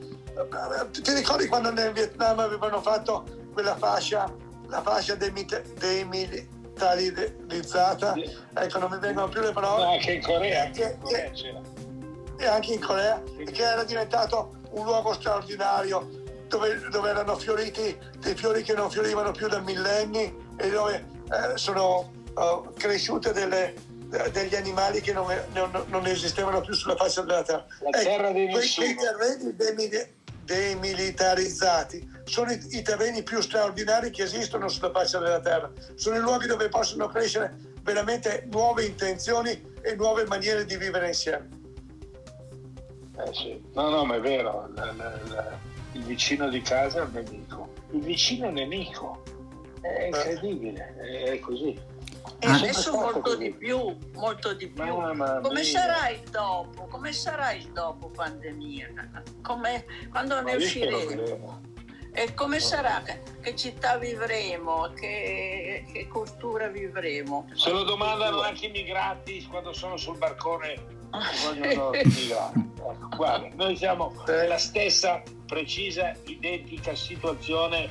Ti ricordi quando nel Vietnam avevano fatto quella fascia, la fascia demilitarizzata? Ecco, non mi vengono più le parole. anche in Corea. Che, che, e anche in Corea, che era diventato un luogo straordinario dove, dove, erano fioriti dei fiori che non fiorivano più da millenni e dove eh, sono uh, cresciute delle, degli animali che non, non, non, esistevano più sulla faccia della terra. La terra ecco, quei, quei terreni demilitarizzati sono i, i, terreni più straordinari che esistono sulla faccia della terra. Sono i luoghi dove possono crescere veramente nuove intenzioni e nuove maniere di vivere insieme. Eh sì. No, no, ma è vero, la, la, la, il vicino di casa è il nemico. Il vicino nemico. È eh. incredibile, è così. E ah. adesso molto di più, molto di più. Come sarà il dopo? Come sarà il dopo pandemia? Come, quando ne usciremo? E come sarà? Che città vivremo? Che, che cultura vivremo? Se lo domandano anche i migranti quando sono sul barcone vogliono. Ecco, guarda, noi siamo nella stessa precisa, identica situazione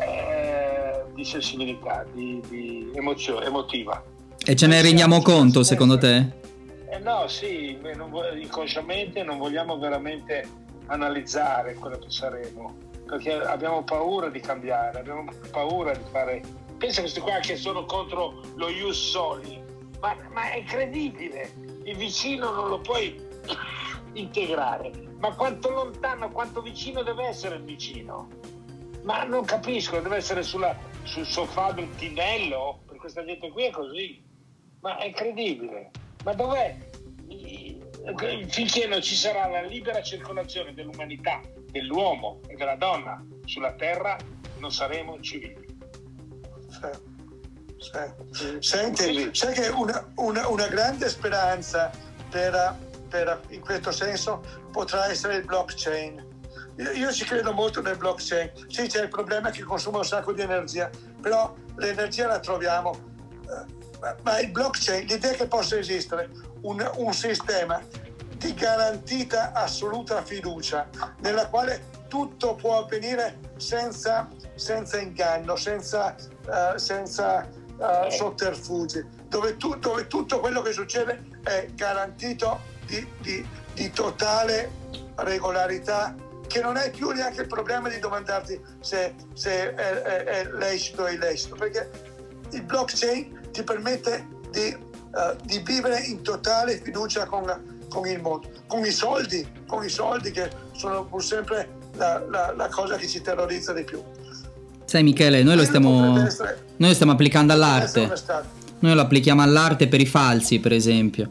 eh, di sensibilità, di, di emozione, emotiva. E ce ne rendiamo conto secondo te? Eh no, sì, non, inconsciamente non vogliamo veramente analizzare quello che saremo. perché abbiamo paura di cambiare, abbiamo paura di fare... Pensa questi qua che sono contro lo Ius Soli, ma, ma è incredibile, il vicino non lo puoi integrare, ma quanto lontano, quanto vicino deve essere il vicino? Ma non capisco, deve essere sulla, sul sofà del tinello, per questa gente qui è così, ma è incredibile, ma dov'è? Finché non ci sarà la libera circolazione dell'umanità, dell'uomo e della donna sulla terra, non saremo civili. Sì. Sì. Senti, sai che una, una, una grande speranza per, per, in questo senso potrà essere il blockchain. Io, io, ci credo molto nel blockchain. Sì, c'è il problema che consuma un sacco di energia, però l'energia la troviamo. Eh, ma il blockchain, l'idea che possa esistere un, un sistema di garantita assoluta fiducia, nella quale tutto può avvenire senza, senza inganno, senza, uh, senza uh, sotterfugi, dove, tu, dove, tutto quello che succede è garantito di, di, di totale regolarità che non è più neanche il problema di domandarti se, se è, è, è lecito o illecito, perché il blockchain ti permette di, uh, di vivere in totale fiducia con, con, il mondo, con i soldi, con i soldi che sono pur sempre la, la, la cosa che ci terrorizza di più. Sai Michele, noi lo stiamo, noi lo stiamo applicando all'arte. Noi lo applichiamo all'arte per i falsi, per esempio,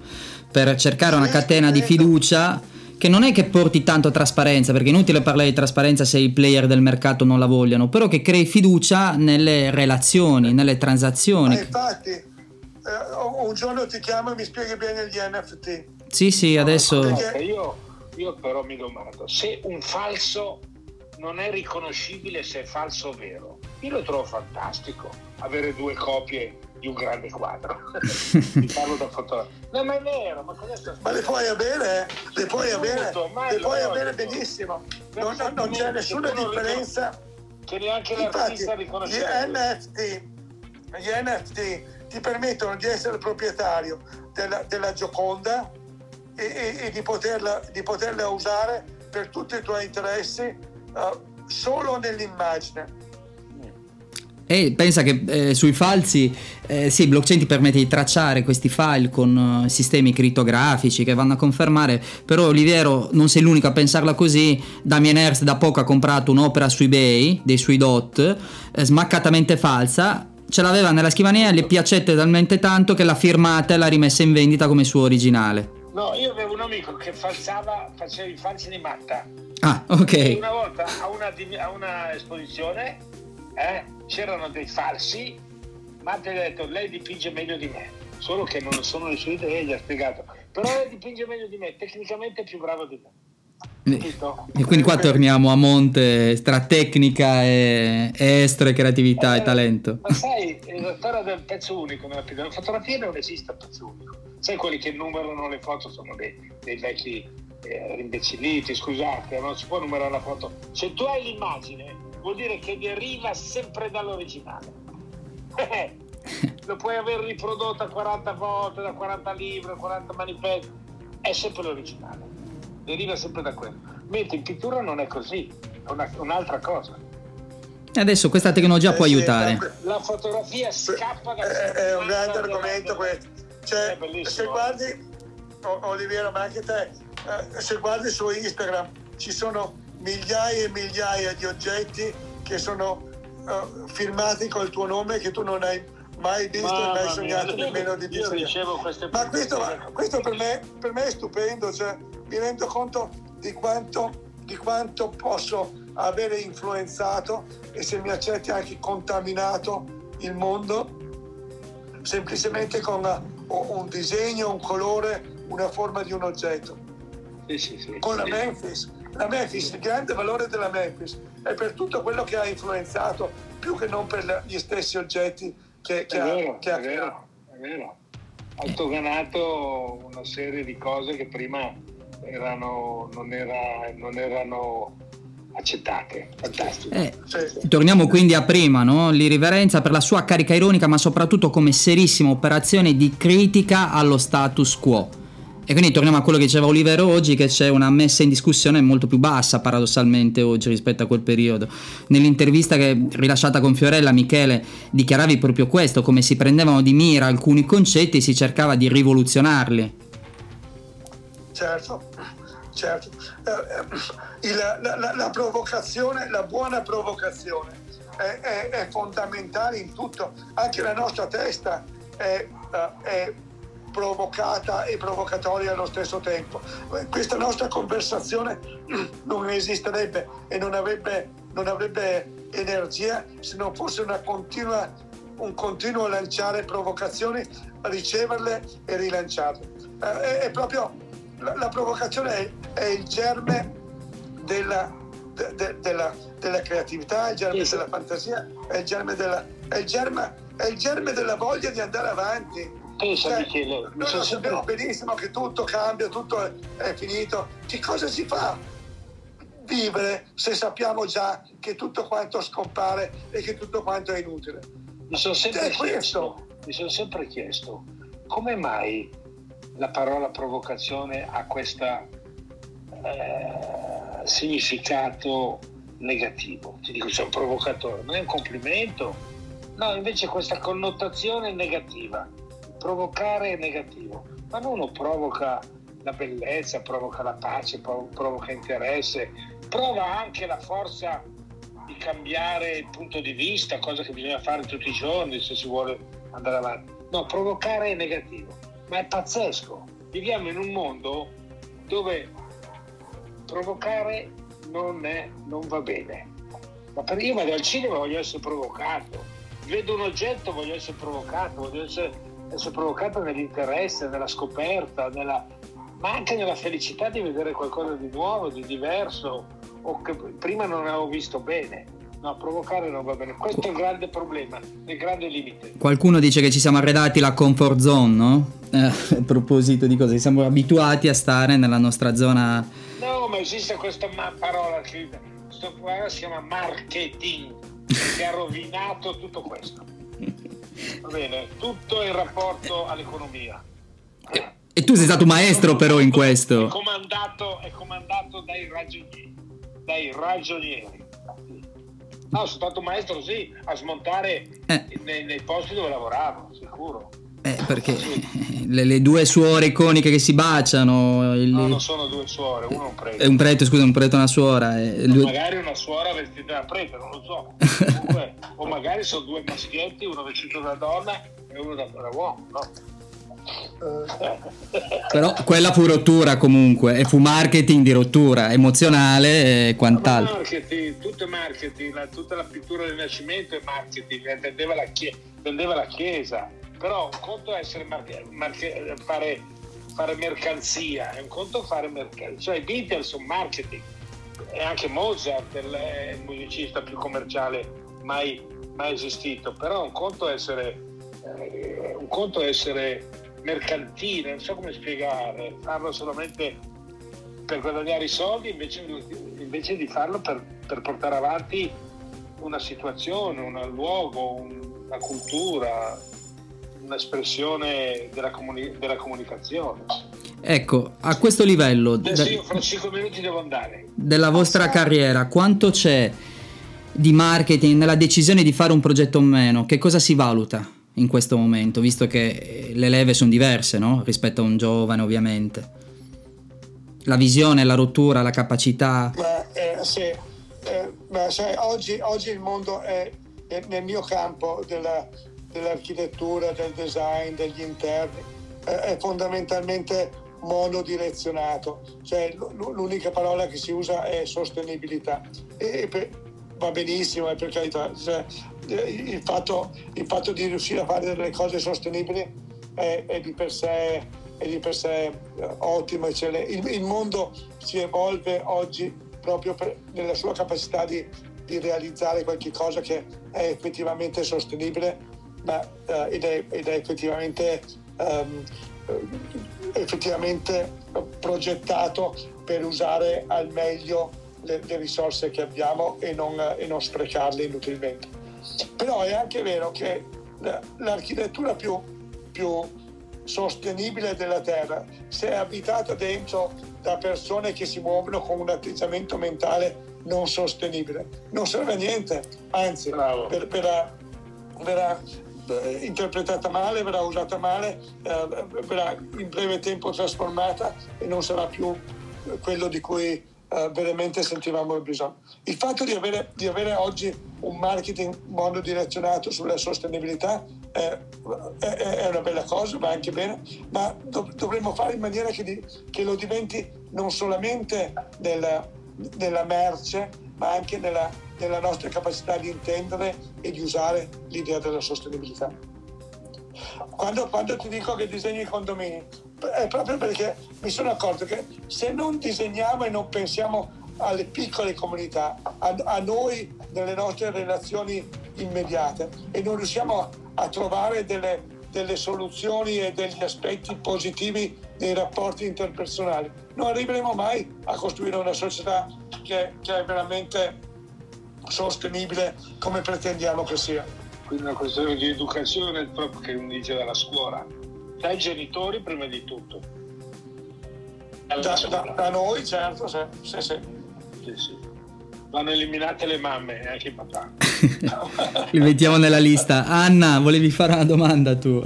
per cercare una catena di fiducia che non è che porti tanto trasparenza, perché è inutile parlare di trasparenza se i player del mercato non la vogliono, però che crei fiducia nelle relazioni, nelle transazioni. Ma infatti, eh, un giorno ti chiamo e mi spieghi bene gli NFT. Sì, sì, adesso... Perché... Io, io però mi domando, se un falso non è riconoscibile se è falso o vero. Io lo trovo fantastico avere due copie di un grande quadro. Ti parlo da fotografo. No, ma è vero, ma cosa sta Ma le puoi avere, le puoi avere, le puoi avere benissimo. Non, non, non c'è nessuna differenza. Che neanche l'artista riconosce. Gli NFT, gli NFT ti permettono di essere proprietario della, della Gioconda e, e, e di, poterla, di poterla usare per tutti i tuoi interessi uh, solo nell'immagine. E pensa che eh, sui falsi, eh, sì, blockchain ti permette di tracciare questi file con uh, sistemi crittografici che vanno a confermare, però Oliviero non sei l'unico a pensarla così, Damien Hirst da poco ha comprato un'opera su eBay, dei suoi dot, eh, smaccatamente falsa, ce l'aveva nella scrivania e le piacette talmente tanto che l'ha firmata e l'ha rimessa in vendita come suo originale. No, io avevo un amico che falsava, faceva i falsi di matta. Ah, ok. E una volta a una, a una esposizione eh, c'erano dei falsi, Matta ha detto lei dipinge meglio di me, solo che non sono le sue idee, gli ha spiegato. Però lei dipinge meglio di me, tecnicamente è più bravo di me. E quindi qua torniamo a monte tra tecnica e estro e creatività eh, e talento. Ma sai, la storia del pezzo unico nella fotografia non esiste il pezzo unico. Sai quelli che numerano le foto sono dei, dei vecchi eh, imbecilliti, scusate, non si può numerare la foto. Se tu hai l'immagine vuol dire che deriva sempre dall'originale. Lo puoi aver riprodotta 40 volte, da 40 libri, 40 manifesti, è sempre l'originale deriva sempre da quello. Mentre in pittura non è così, è una, un'altra cosa. Adesso questa tecnologia eh può sì, aiutare. La fotografia scappa da... È, è un grande argomento questo. Cioè, se guardi, Oliviero, ma anche te, eh, se guardi su Instagram ci sono migliaia e migliaia di oggetti che sono uh, filmati col tuo nome che tu non hai mai visto Mamma e mai sognato mia, nemmeno di disegnare. Ma questo, questo per, me, per, me, è stupendo, cioè, mi rendo conto di quanto, di quanto posso avere influenzato e se mi accetti anche contaminato il mondo semplicemente con un disegno, un colore, una forma di un oggetto. Sì, sì, sì, con la Memphis. La Memphis, il grande valore della Memphis è per tutto quello che ha influenzato, più che non per gli stessi oggetti che, che, è ha, vero, che ha creato. È vero, ha toganato una serie di cose che prima erano, non, era, non erano accettate. Fantastico. Eh, torniamo quindi a prima, no? l'irriverenza per la sua carica ironica, ma soprattutto come serissima operazione di critica allo status quo. E quindi torniamo a quello che diceva Olivero oggi, che c'è una messa in discussione molto più bassa paradossalmente oggi rispetto a quel periodo. Nell'intervista che rilasciata con Fiorella, Michele, dichiaravi proprio questo, come si prendevano di mira alcuni concetti e si cercava di rivoluzionarli. Certo, certo. Eh, il, la, la, la, provocazione, la buona provocazione è, è, è, fondamentale in tutto, anche la nostra testa è, eh, è provocata e provocatoria allo stesso tempo. Questa nostra conversazione non esisterebbe e non avrebbe, non avrebbe energia se non fosse continua, un continuo lanciare provocazioni, riceverle e rilanciarle. Eh, è, è proprio la, la provocazione è, è, il germe della, de, de, della, della, creatività, il germe della fantasia, è il germe della, è il germe, è il germe della voglia di andare avanti Pensa cioè, Michele, noi lo sappiamo sempre... benissimo che tutto cambia, tutto è, è finito. Che cosa si fa? Vivere se sappiamo già che tutto quanto scompare e che tutto quanto è inutile. Mi sono sempre, chiesto, mi sono sempre chiesto come mai la parola provocazione ha questo eh, significato negativo. Ti dico, sei un provocatore, non è un complimento, no, invece questa connotazione negativa provocare è negativo, ma uno provoca la bellezza, provoca la pace, provoca interesse, prova anche la forza di cambiare il punto di vista, cosa che bisogna fare tutti i giorni se si vuole andare avanti. No, provocare è negativo, ma è pazzesco. Viviamo in un mondo dove provocare non, è, non va bene. Ma per io vado al cinema voglio essere provocato, vedo un oggetto voglio essere provocato, voglio essere essere provocata nell'interesse, nella scoperta, nella, ma anche nella felicità di vedere qualcosa di nuovo, di diverso, o che prima non avevo visto bene. No, provocare non va bene. Questo è il grande problema, il grande limite. Qualcuno dice che ci siamo arredati la comfort zone, no? Eh, a proposito di cosa? Siamo abituati a stare nella nostra zona. No, ma esiste questa parola che questo si chiama marketing, che ha rovinato tutto questo. Va bene, tutto in rapporto all'economia. E tu sei stato maestro però in questo. È comandato, è comandato dai ragionieri. Dai ragionieri. No, sono stato maestro sì, a smontare eh. nei, nei posti dove lavoravo, sicuro. Eh, perché le, le, due suore iconiche che si baciano. Il... No, non sono due suore, uno è un prete. È un prete, scusa, un prete e una suora. Eh, lui... Magari una suora vestita da prete, non lo so. Comunque, o magari sono due maschietti, uno vestito da donna e uno da, da uomo, no? Però quella fu rottura comunque e fu marketing di rottura emozionale e quant'altro. Marketing, tutto è marketing, la, tutta la pittura del Nascimento è marketing, vendeva la, chie- vendeva la chiesa però un conto è essere marche, marche, fare, fare, mercanzia, è un conto fare mercanzia, cioè i Beatles sono marketing. E anche Mozart è il musicista più commerciale mai, mai esistito, però un conto è essere, eh, un conto è essere mercantile, non so come spiegare, farlo solamente per guadagnare i soldi invece, invece di farlo per, per, portare avanti una situazione, un luogo, una cultura, un'espressione della, comuni- della comunicazione. Ecco, a questo livello Adesso io fra 5 minuti devo andare. Della vostra carriera, quanto c'è di marketing nella decisione di fare un progetto o meno? Che cosa si valuta in questo momento, visto che le leve sono diverse no? rispetto a un giovane ovviamente? La visione, la rottura, la capacità. Beh, eh, sì. eh, beh, sai, oggi, oggi, il mondo è, è nel mio campo della, dell'architettura, del design, degli interni, è fondamentalmente monodirezionato, cioè l'unica parola che si usa è sostenibilità. E per, va benissimo, è per carità, cioè, il, fatto, il, fatto, di riuscire a fare delle cose sostenibili è, è, di, per sé, di per sé eh, ottimo. Il, il, mondo si evolve oggi proprio per, nella sua capacità di, di realizzare qualche cosa che è effettivamente sostenibile ma, uh, ed, è, ed, è, effettivamente, um, effettivamente progettato per usare al meglio le, le risorse che abbiamo e non, e non, sprecarle inutilmente. Però è anche vero che l'architettura più, più sostenibile della Terra, se è abitata dentro da persone che si muovono con un atteggiamento mentale non sostenibile, non serve a niente, anzi per, per, verrà eh, interpretata male, verrà usata male, eh, verrà in breve tempo trasformata e non sarà più quello di cui eh, veramente sentivamo il bisogno. Il fatto di avere, di avere oggi un marketing monodirezionato sulla sostenibilità è, è, è, una bella cosa, va anche bene, ma dov- dovremmo fare in maniera che, di, che, lo diventi non solamente nella, nella merce, ma anche nella, nella nostra capacità di intendere e di usare l'idea della sostenibilità. Quando, quando, ti dico che disegni i condomini, è proprio perché mi sono accorto che se non disegniamo e non pensiamo alle piccole comunità, a, a noi nelle nostre relazioni immediate e non riusciamo a, a trovare delle, delle soluzioni e degli aspetti positivi nei rapporti interpersonali, non arriveremo mai a costruire una società che, che è veramente sostenibile come pretendiamo che sia. Quindi una questione di educazione proprio che inizia dalla scuola, dai genitori prima di tutto. Da, da, da, noi certo, sì, sì, sì. sì, sì. Vanno eliminate le mamme e anche i papà. Li mettiamo nella lista. Anna, volevi fare una domanda tu?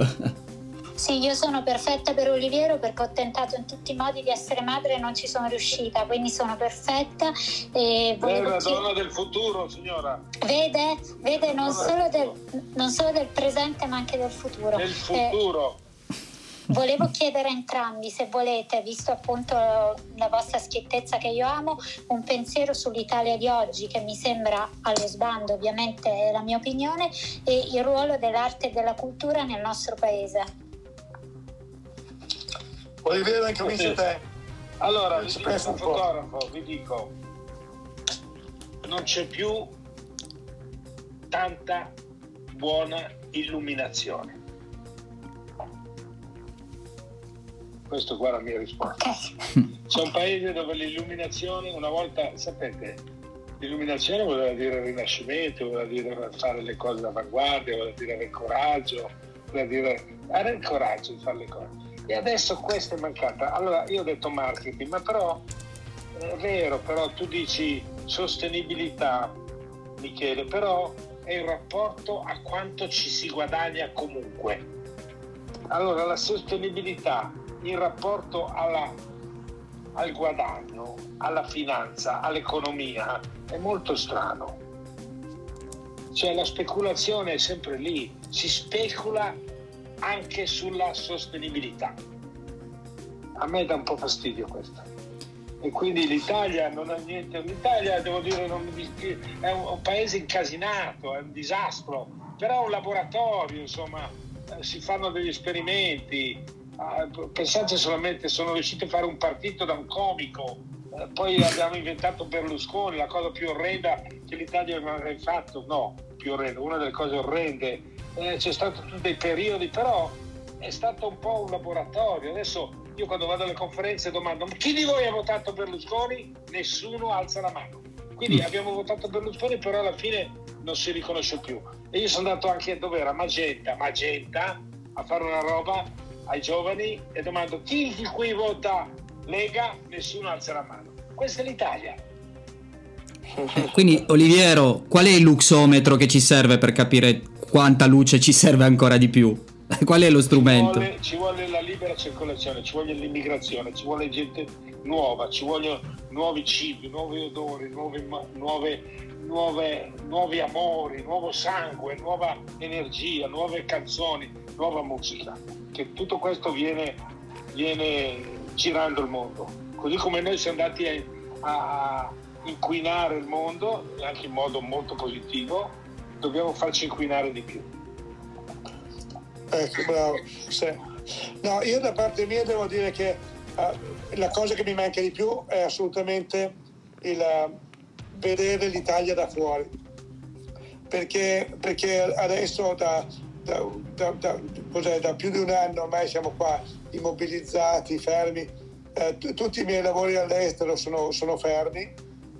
Sì, io sono perfetta per Oliviero perché ho tentato in tutti i modi di essere madre e non ci sono riuscita, quindi sono perfetta. E È una donna del futuro, signora. Vede, vede non, solo del, non, solo del, presente ma anche del futuro. Del futuro. Eh, Volevo chiedere a entrambi, se volete, visto appunto la vostra schiettezza che io amo, un pensiero sull'Italia di oggi che mi sembra allo sbando, ovviamente è la mia opinione, e il ruolo dell'arte e della cultura nel nostro paese. Olivera, incomincia te. Allora, vi dico, un fotografo, vi dico, non c'è più tanta buona illuminazione Questo qua è la mia risposta. C'è un paese dove l'illuminazione, una volta, sapete, l'illuminazione voleva dire rinascimento, voleva dire fare le cose d'avanguardia, voleva dire avere coraggio, voleva dire avere il coraggio di fare le cose. E adesso questa è mancata. Allora io ho detto marketing, ma però è vero, però tu dici sostenibilità, Michele, però è il rapporto a quanto ci si guadagna comunque. Allora la sostenibilità in rapporto alla, al guadagno, alla finanza, all'economia è molto strano. Cioè la speculazione è sempre lì, si specula anche sulla sostenibilità. A me dà un po' fastidio questo. E quindi l'Italia non ha niente, l'Italia devo dire non, è un, un paese incasinato, è un disastro, però è un laboratorio, insomma, eh, si fanno degli esperimenti, Ah, pensate solamente, sono riuscito a fare un partito da un comico, eh, poi abbiamo inventato Berlusconi, la cosa più orrenda che l'Italia aveva mai fatto, no, più orrenda, una delle cose orrende, eh, c'è stato tutti dei periodi, però è stato un po' un laboratorio. Adesso io quando vado alle conferenze domando chi di voi ha votato Berlusconi? Nessuno alza la mano. Quindi mm. abbiamo votato Berlusconi, però alla fine non si riconosce più. E io sono andato anche dove era Magenta, Magenta a fare una roba ai giovani e domando chi di cui vota Lega, nessuno alza la mano. Questa è l'Italia. Quindi Oliviero, qual è il luxometro che ci serve per capire quanta luce ci serve ancora di più? Qual è lo strumento? Ci vuole, ci vuole, la libera circolazione, ci vuole l'immigrazione, ci vuole gente nuova, ci vogliono nuovi cibi, nuovi odori, nuove, nuove, nuove, nuovi amori, nuovo sangue, nuova energia, nuove canzoni, nuova musica che tutto questo viene, viene girando il mondo. Così come noi siamo andati a, a inquinare il mondo, anche in modo molto positivo, dobbiamo farci inquinare di più. Ecco, bravo. Sì. No, io da parte mia devo dire che uh, la cosa che mi manca di più è assolutamente il uh, vedere l'Italia da fuori. Perché, perché adesso da, da, da, da, più di un anno ormai siamo qua immobilizzati, fermi. Eh, t- tutti i miei lavori all'estero sono, sono, fermi,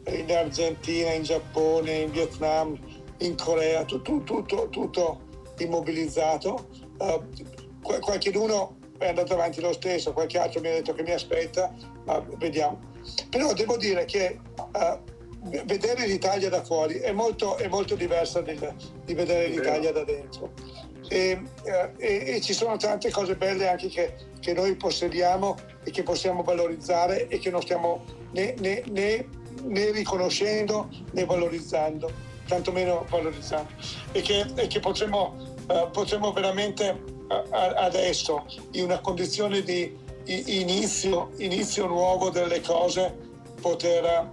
in Argentina, in Giappone, in Vietnam, in Corea, tu, tu, tutto, tutto, immobilizzato. Uh, qualcuno è andato avanti lo stesso, qualche altro mi ha detto che mi aspetta, ma vediamo. Però devo dire che uh, vedere l'Italia da fuori è molto, è molto diversa di, di vedere l'Italia da dentro. E, uh, e, e, ci sono tante cose belle anche che, che, noi possediamo e che possiamo valorizzare e che non stiamo né, né, né, né riconoscendo né valorizzando, tantomeno valorizzando. E che, e che potremmo, uh, potremmo veramente adesso in una condizione di inizio, inizio nuovo delle cose, poter,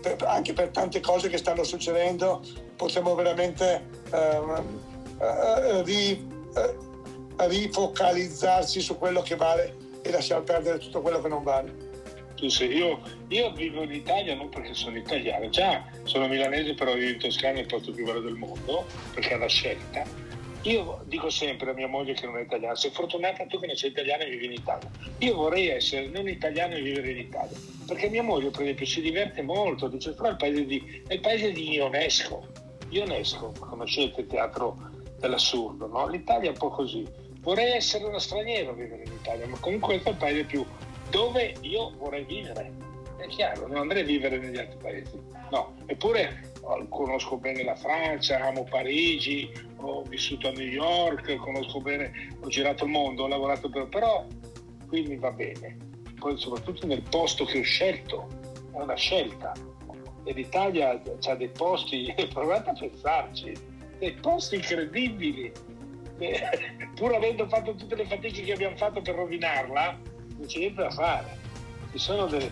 per, anche per tante cose che stanno succedendo, potremmo veramente uh, ri, uh, rifocalizzarsi su quello che vale e lasciar perdere tutto quello che non vale. Tu sei, io, io, vivo in Italia non perché sono italiano, già sono milanese però vivo in Toscana, il posto più bello del mondo, perché è una scelta io dico sempre a mia moglie che non è italiana, sei fortunata tu che non sei italiana e vivi in Italia. Io vorrei essere non italiano e vivere in Italia, perché mia moglie per esempio si diverte molto, dice però il paese di, è il paese di Ionesco. Ionesco, conoscete il teatro dell'assurdo, no? L'Italia è un po' così. Vorrei essere uno straniero a vivere in Italia, ma comunque questo è il paese più dove io vorrei vivere. È chiaro, non andrei a vivere negli altri paesi. No, eppure conosco bene la Francia, amo Parigi, ho vissuto a New York, conosco bene, ho girato il mondo, ho lavorato per... però qui mi va bene. Poi soprattutto nel posto che ho scelto, è una scelta. E l'Italia ha dei posti, provate a pensarci, dei posti incredibili. Pur avendo fatto tutte le fatiche che abbiamo fatto per rovinarla, non c'è niente da fare. Ci sono dei,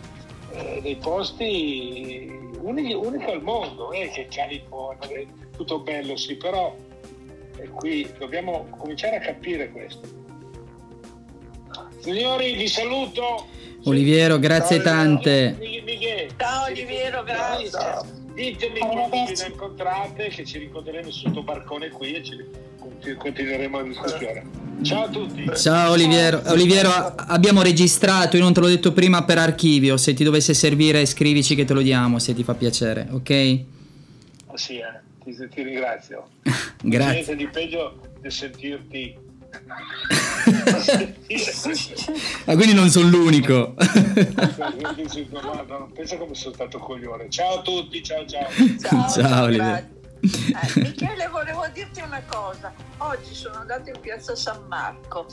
eh, dei posti unici, unici al mondo, eh, che California, è tutto bello sì, però e qui dobbiamo cominciare a capire questo. Signori, vi saluto. Oliviero, grazie Ciao, tante. Ciao Oliviero, grazie. Ditemi quando ci incontrate, che ci ricorderemo sotto barcone qui e ci continueremo la discussione. Ciao a tutti. Ciao Oliviero. Oliviero, abbiamo registrato, io non te l'ho detto prima per archivio, se ti dovesse servire scrivici che te lo diamo, se ti fa piacere, ok? Sì, eh ti, ti ringrazio. Grazie. Niente di peggio di sentirti. Ah, quindi non sono l'unico. Pensa come sono stato coglione. Ciao a tutti, ciao ciao. Ciao, ciao Eh, Michele, volevo dirti una cosa. Oggi sono andata in piazza San Marco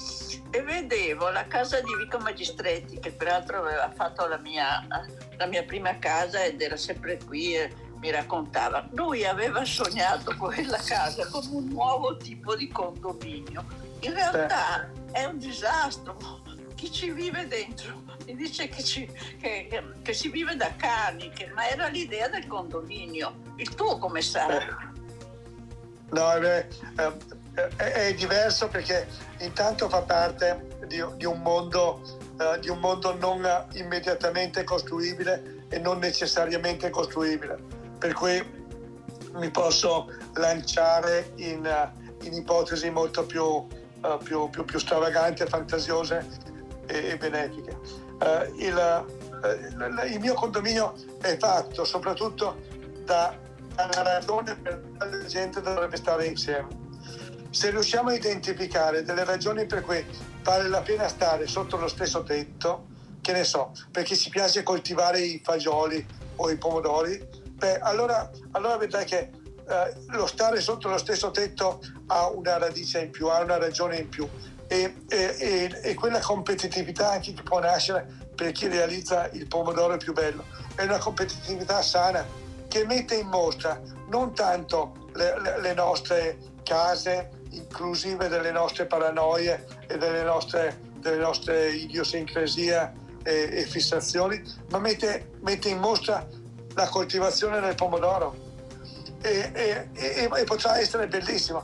e vedevo la casa di Vico Magistretti, che peraltro aveva fatto la mia, la mia prima casa ed era sempre qui. Eh, mi raccontava, lui aveva sognato quella casa come un nuovo tipo di condominio. In realtà è un disastro. Chi ci vive dentro mi dice che, ci, che, che, che si vive da cani, ma era l'idea del condominio. Il tuo come sarà? Eh. No, beh, eh, è, è, diverso perché intanto fa parte di, di un mondo, uh, di un mondo non immediatamente costruibile e non necessariamente costruibile per cui mi posso lanciare in, in ipotesi molto più, uh, più, più, più, stravaganti, fantasiose e, e benefiche. Uh, il, uh, il, mio condominio è fatto soprattutto da, una ragione per cui la gente dovrebbe stare insieme. Se riusciamo a identificare delle ragioni per cui vale la pena stare sotto lo stesso tetto, che ne so, perché ci piace coltivare i fagioli o i pomodori, beh, allora, allora vedrai che eh, lo stare sotto lo stesso tetto ha una radice in più, ha una ragione in più. E, e, e, quella competitività anche che può nascere per chi realizza il pomodoro più bello è una competitività sana che mette in mostra non tanto le, le, nostre case inclusive delle nostre paranoie e delle nostre, delle nostre idiosincrasie e, e fissazioni, ma mette, mette in mostra la coltivazione del pomodoro e, e, e, e potrà essere bellissimo.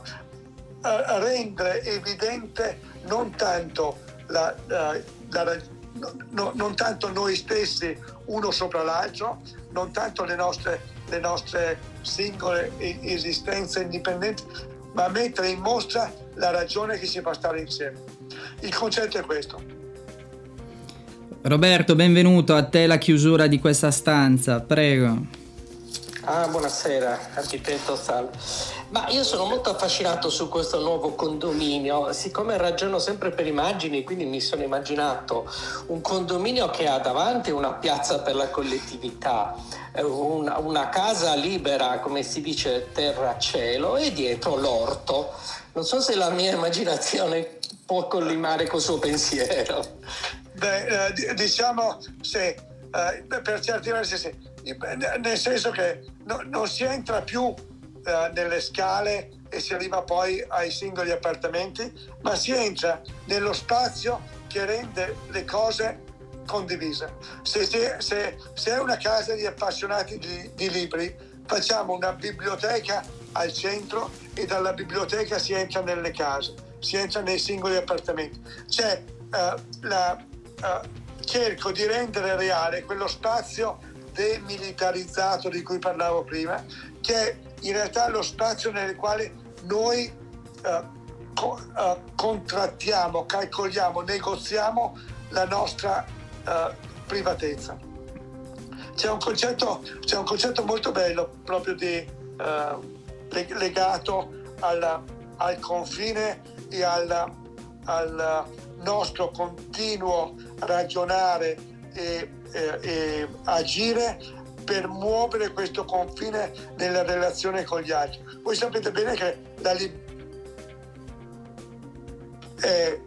Uh, rendere evidente non tanto, la, uh, la, no, non tanto noi stessi uno sopra l'altro, non tanto le nostre, le nostre singole esistenze indipendenti, ma mettere in mostra la ragione che ci fa stare insieme. Il concetto è questo. Roberto, benvenuto a te la chiusura di questa stanza, prego. Ah, buonasera, architetto Sal. Ma io sono molto affascinato su questo nuovo condominio, siccome ragiono sempre per immagini, quindi mi sono immaginato un condominio che ha davanti una piazza per la collettività, eh, una, una casa libera, come si dice, terra-cielo e dietro l'orto. Non so se la mia immaginazione può collimare col suo pensiero. Beh, eh, diciamo sì, eh, per certi versi sì, nel senso che no, non si entra più eh, nelle scale e si arriva poi ai singoli appartamenti, ma si entra nello spazio che rende le cose condivise. Se, se, se, se è una casa di appassionati di, di, libri, facciamo una biblioteca al centro e dalla biblioteca si entra nelle case, si entra nei singoli appartamenti. C'è uh, la, uh, cerco di rendere reale quello spazio demilitarizzato di cui parlavo prima, che è in realtà lo spazio nel quale noi uh, co- uh, contrattiamo, calcoliamo, negoziamo la nostra uh, privatezza. C'è un, concetto, c'è un, concetto, molto bello proprio di, legato alla, al confine e alla, al nostro continuo ragionare e, e, e agire per muovere questo confine nella relazione con gli altri. Voi sapete bene che la libertà è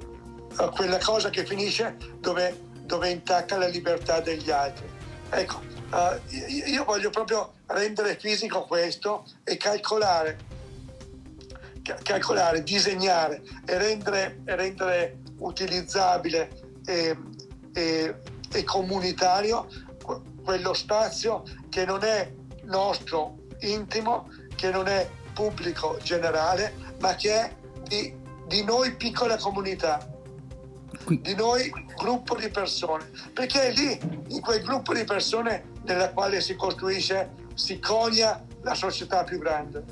quella cosa che finisce dove, dove intacca la libertà degli altri. Ecco, uh, io voglio proprio rendere fisico questo e calcolare, calcolare disegnare e rendere, rendere utilizzabile e, e, e comunitario quello spazio che non è nostro intimo, che non è pubblico generale, ma che è di, di noi piccola comunità, di noi gruppo di persone, perché è lì, in quel gruppo di persone nella quale si costruisce, si coglia la società più grande.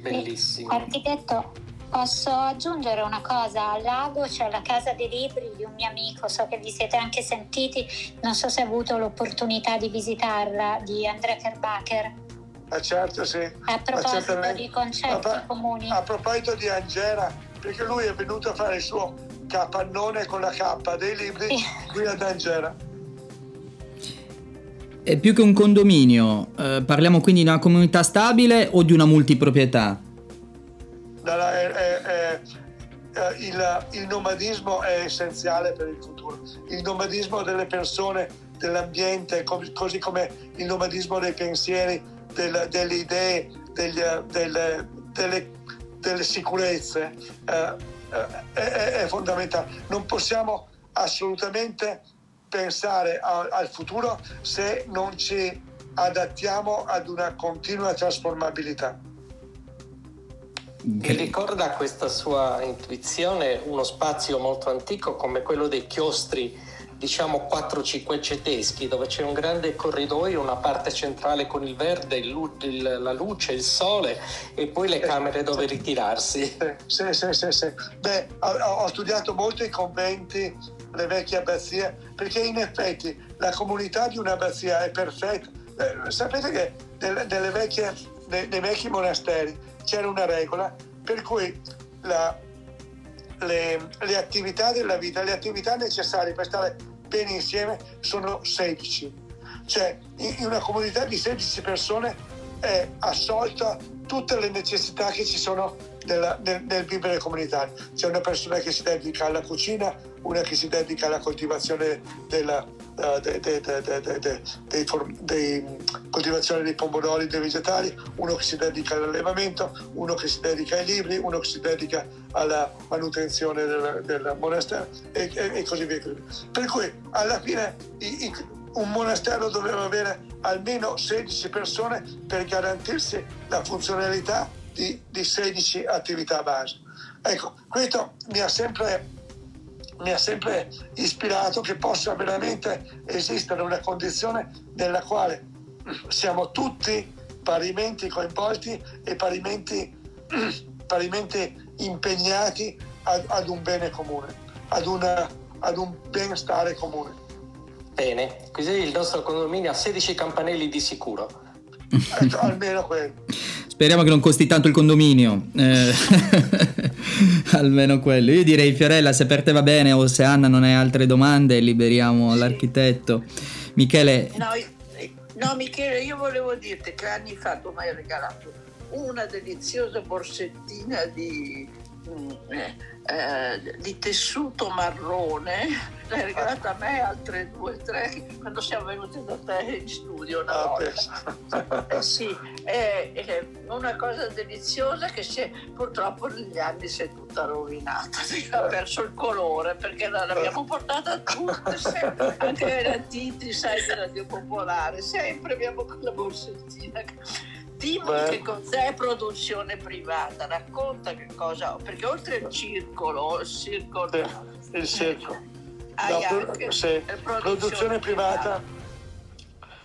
Bellissimo. Architetto, Posso aggiungere una cosa? Al lago c'è la casa dei libri di un mio amico, so che vi siete anche sentiti, non so se ha avuto l'opportunità di visitarla, di Andrea Kerbacher. Ah, certo, sì. A proposito di concetti a, comuni. A proposito di Angela, perché lui è venuto a fare il suo capannone con la K dei libri sì. qui ad Angela. È più che un condominio, eh, parliamo quindi di una comunità stabile o di una multiproprietà? È, è, è, il, il, nomadismo è essenziale per il futuro. Il nomadismo delle persone, dell'ambiente, così come il nomadismo dei pensieri, del, delle idee, degli, delle, delle, delle, sicurezze, eh, è, fondamentale. Non possiamo assolutamente pensare a, al futuro se non ci adattiamo ad una continua trasformabilità. Mi ricorda questa sua intuizione uno spazio molto antico come quello dei chiostri, diciamo 4-5 dove c'è un grande corridoio, una parte centrale con il verde, il, il, la luce, il sole e poi le camere dove ritirarsi. Sì, sì, sì. sì. Beh, ho, ho studiato molto i conventi, le vecchie abbazie, perché in effetti la comunità di un'abbazia è perfetta. Eh, sapete che nelle, nelle vecchie, nei, nei vecchi monasteri c'era una regola per cui la, le, le, attività della vita, le attività necessarie per stare bene insieme sono 16. Cioè in una comunità di 16 persone è assolta tutte le necessità che ci sono nella, nel, nel, vivere comunitario. C'è una persona che si dedica alla cucina, una che si dedica alla coltivazione della, uh, de, de, de, dei, coltivazione dei pomodori, dei vegetali, uno che si dedica all'allevamento, uno che si dedica ai libri, uno che si dedica alla manutenzione del, del monastero e, e, e, così via. Per cui alla fine i, i, un monastero doveva avere almeno 16 persone per garantirsi la funzionalità di, di 16 attività base. Ecco, questo mi ha sempre mi ha sempre ispirato che possa veramente esistere una condizione nella quale siamo tutti parimenti coinvolti e parimenti, parimenti impegnati ad, ad, un bene comune, ad, una, ad un benstare comune. Bene, così il nostro condominio ha 16 campanelli di sicuro. Ecco, almeno quello. Speriamo che non costi tanto il condominio. Eh, almeno quello. Io direi Fiorella, se per te va bene o se Anna non hai altre domande, liberiamo sì. l'architetto. Michele. No, no, Michele, io volevo dirti che anni fa tu mi hai regalato una deliziosa borsettina di Mm, eh, eh, di tessuto marrone, l'hai regalata a me altre due o tre quando siamo venuti da te in studio una ah, volta. Eh, sì, è, una cosa deliziosa che si è, purtroppo negli anni si è tutta rovinata, ha perso il colore perché l'abbiamo portata tutte, sempre, anche la Titi, sai, della Dio Popolare, sempre abbiamo quella borsettina. Beh. che cos'è produzione privata, racconta che cosa, perché oltre al circolo, il circolo... Il circolo. Hai no, anche sì. produzione, produzione privata,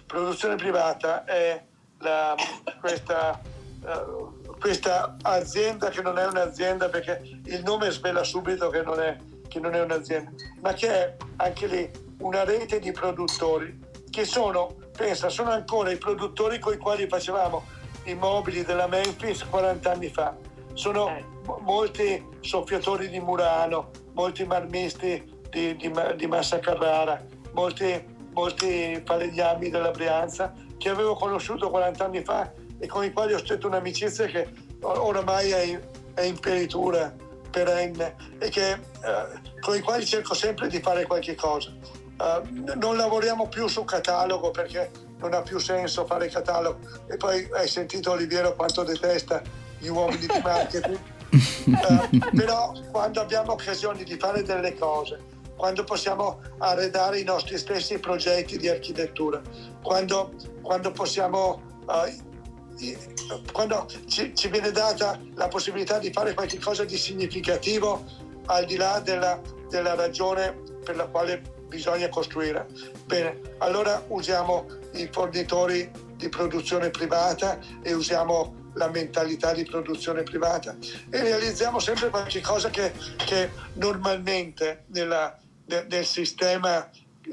produzione privata è la, questa, uh, questa, azienda che non è un'azienda perché il nome svela subito che non è, che non è un'azienda, ma che è anche lì una rete di produttori che sono, pensa, sono ancora i produttori con i quali facevamo i mobili della Memphis 40 anni fa. Sono eh. molti soffiatori di Murano, molti marmisti di, di, di Massa Carrara, molti, molti falegnami della Brianza che avevo conosciuto 40 anni fa e con i quali ho stretto un'amicizia che oramai è in, è in peritura perenne e che, eh, con i quali cerco sempre di fare qualche cosa. Uh, non lavoriamo più su catalogo perché non ha più senso fare catalogo. E poi hai sentito Oliviero quanto detesta gli uomini di marketing. uh, però quando abbiamo occasioni di fare delle cose, quando possiamo arredare i nostri stessi progetti di architettura, quando, quando possiamo... Uh, quando ci, ci, viene data la possibilità di fare qualcosa di significativo al di là della, della ragione per la quale bisogna costruire. Bene, allora usiamo i fornitori di produzione privata e usiamo la mentalità di produzione privata e realizziamo sempre qualcosa che, che normalmente nella, de, nel sistema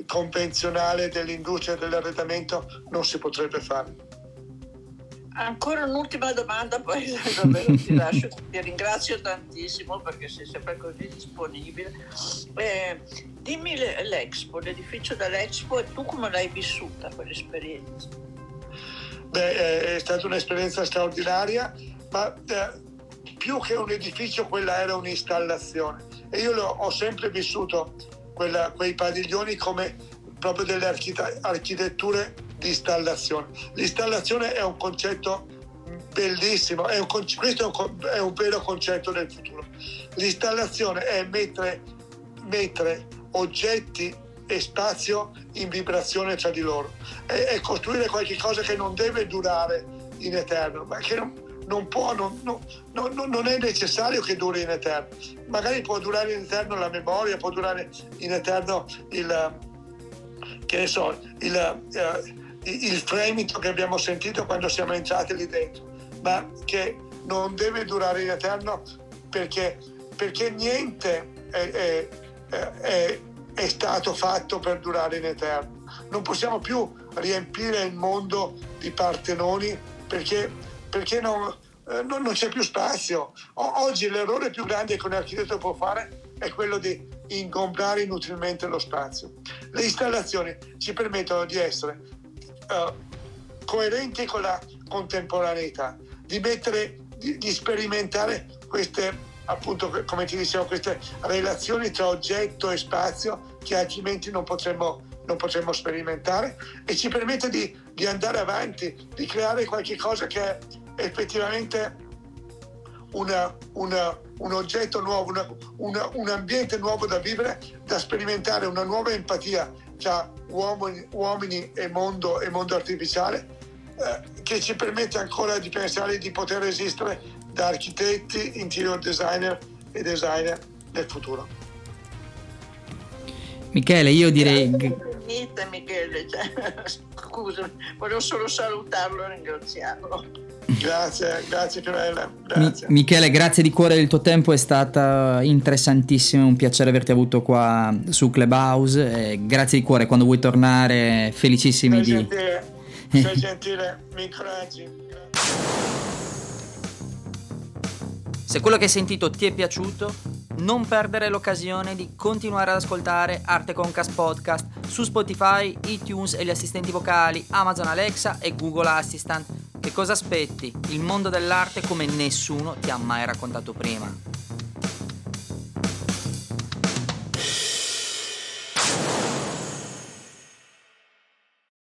convenzionale dell'industria dell'arredamento non si potrebbe fare. Ancora un'ultima domanda, poi davvero ti lascio, ti ringrazio tantissimo perché sei sempre così disponibile. Eh, dimmi l'Expo, l'edificio dell'Expo e tu come l'hai vissuta quell'esperienza? Beh, è stata un'esperienza straordinaria, ma eh, più che un edificio quella era un'installazione e io ho sempre vissuto quella, quei padiglioni come proprio delle architetture di installazione. L'installazione è un concetto bellissimo, è un, questo è un, è un, vero concetto del futuro. L'installazione è mettere, mettere oggetti e spazio in vibrazione tra di loro, è, è costruire qualcosa che non deve durare in eterno, ma che non, non può, non, non, non, è necessario che duri in eterno. Magari può durare in eterno la memoria, può durare in eterno il, che ne so, il, uh, il fremito che abbiamo sentito quando siamo entrati lì dentro, ma che non deve durare in eterno perché, perché niente è, è, è, è stato fatto per durare in eterno. Non possiamo più riempire il mondo di partenoni perché, perché non, eh, non, non, c'è più spazio. O, oggi l'errore più grande che un architetto può fare è quello di ingombrare inutilmente lo spazio. Le installazioni ci permettono di essere uh, coerenti con la contemporaneità, di, mettere, di, di sperimentare queste appunto come ti dicevo queste relazioni tra oggetto e spazio che altrimenti non potremmo, non potremmo sperimentare e ci permette di, di, andare avanti, di creare qualche cosa che effettivamente una, una, un oggetto nuovo, una, una, un ambiente nuovo da vivere, da sperimentare una nuova empatia tra uomini, uomini e, mondo, e mondo artificiale eh, che ci permette ancora di pensare di poter esistere da architetti, interior designer e designer nel futuro. Michele, io direi... Niente Michele, cioè, scusami, volevo solo salutarlo e ringraziarlo. Grazie, grazie Fiorella. Grazie. Mi- Michele, grazie di cuore del tuo tempo, è stata interessantissimo, un piacere averti avuto qua su Clubhouse. Grazie di cuore, quando vuoi tornare, felicissimi di, Sei gentile, mi incoraggi. Se quello che hai sentito ti è piaciuto, non perdere l'occasione di continuare ad ascoltare Arte Concast Podcast su Spotify, iTunes e gli assistenti vocali, Amazon Alexa e Google Assistant. Che cosa aspetti? Il mondo dell'arte come nessuno ti ha mai raccontato prima.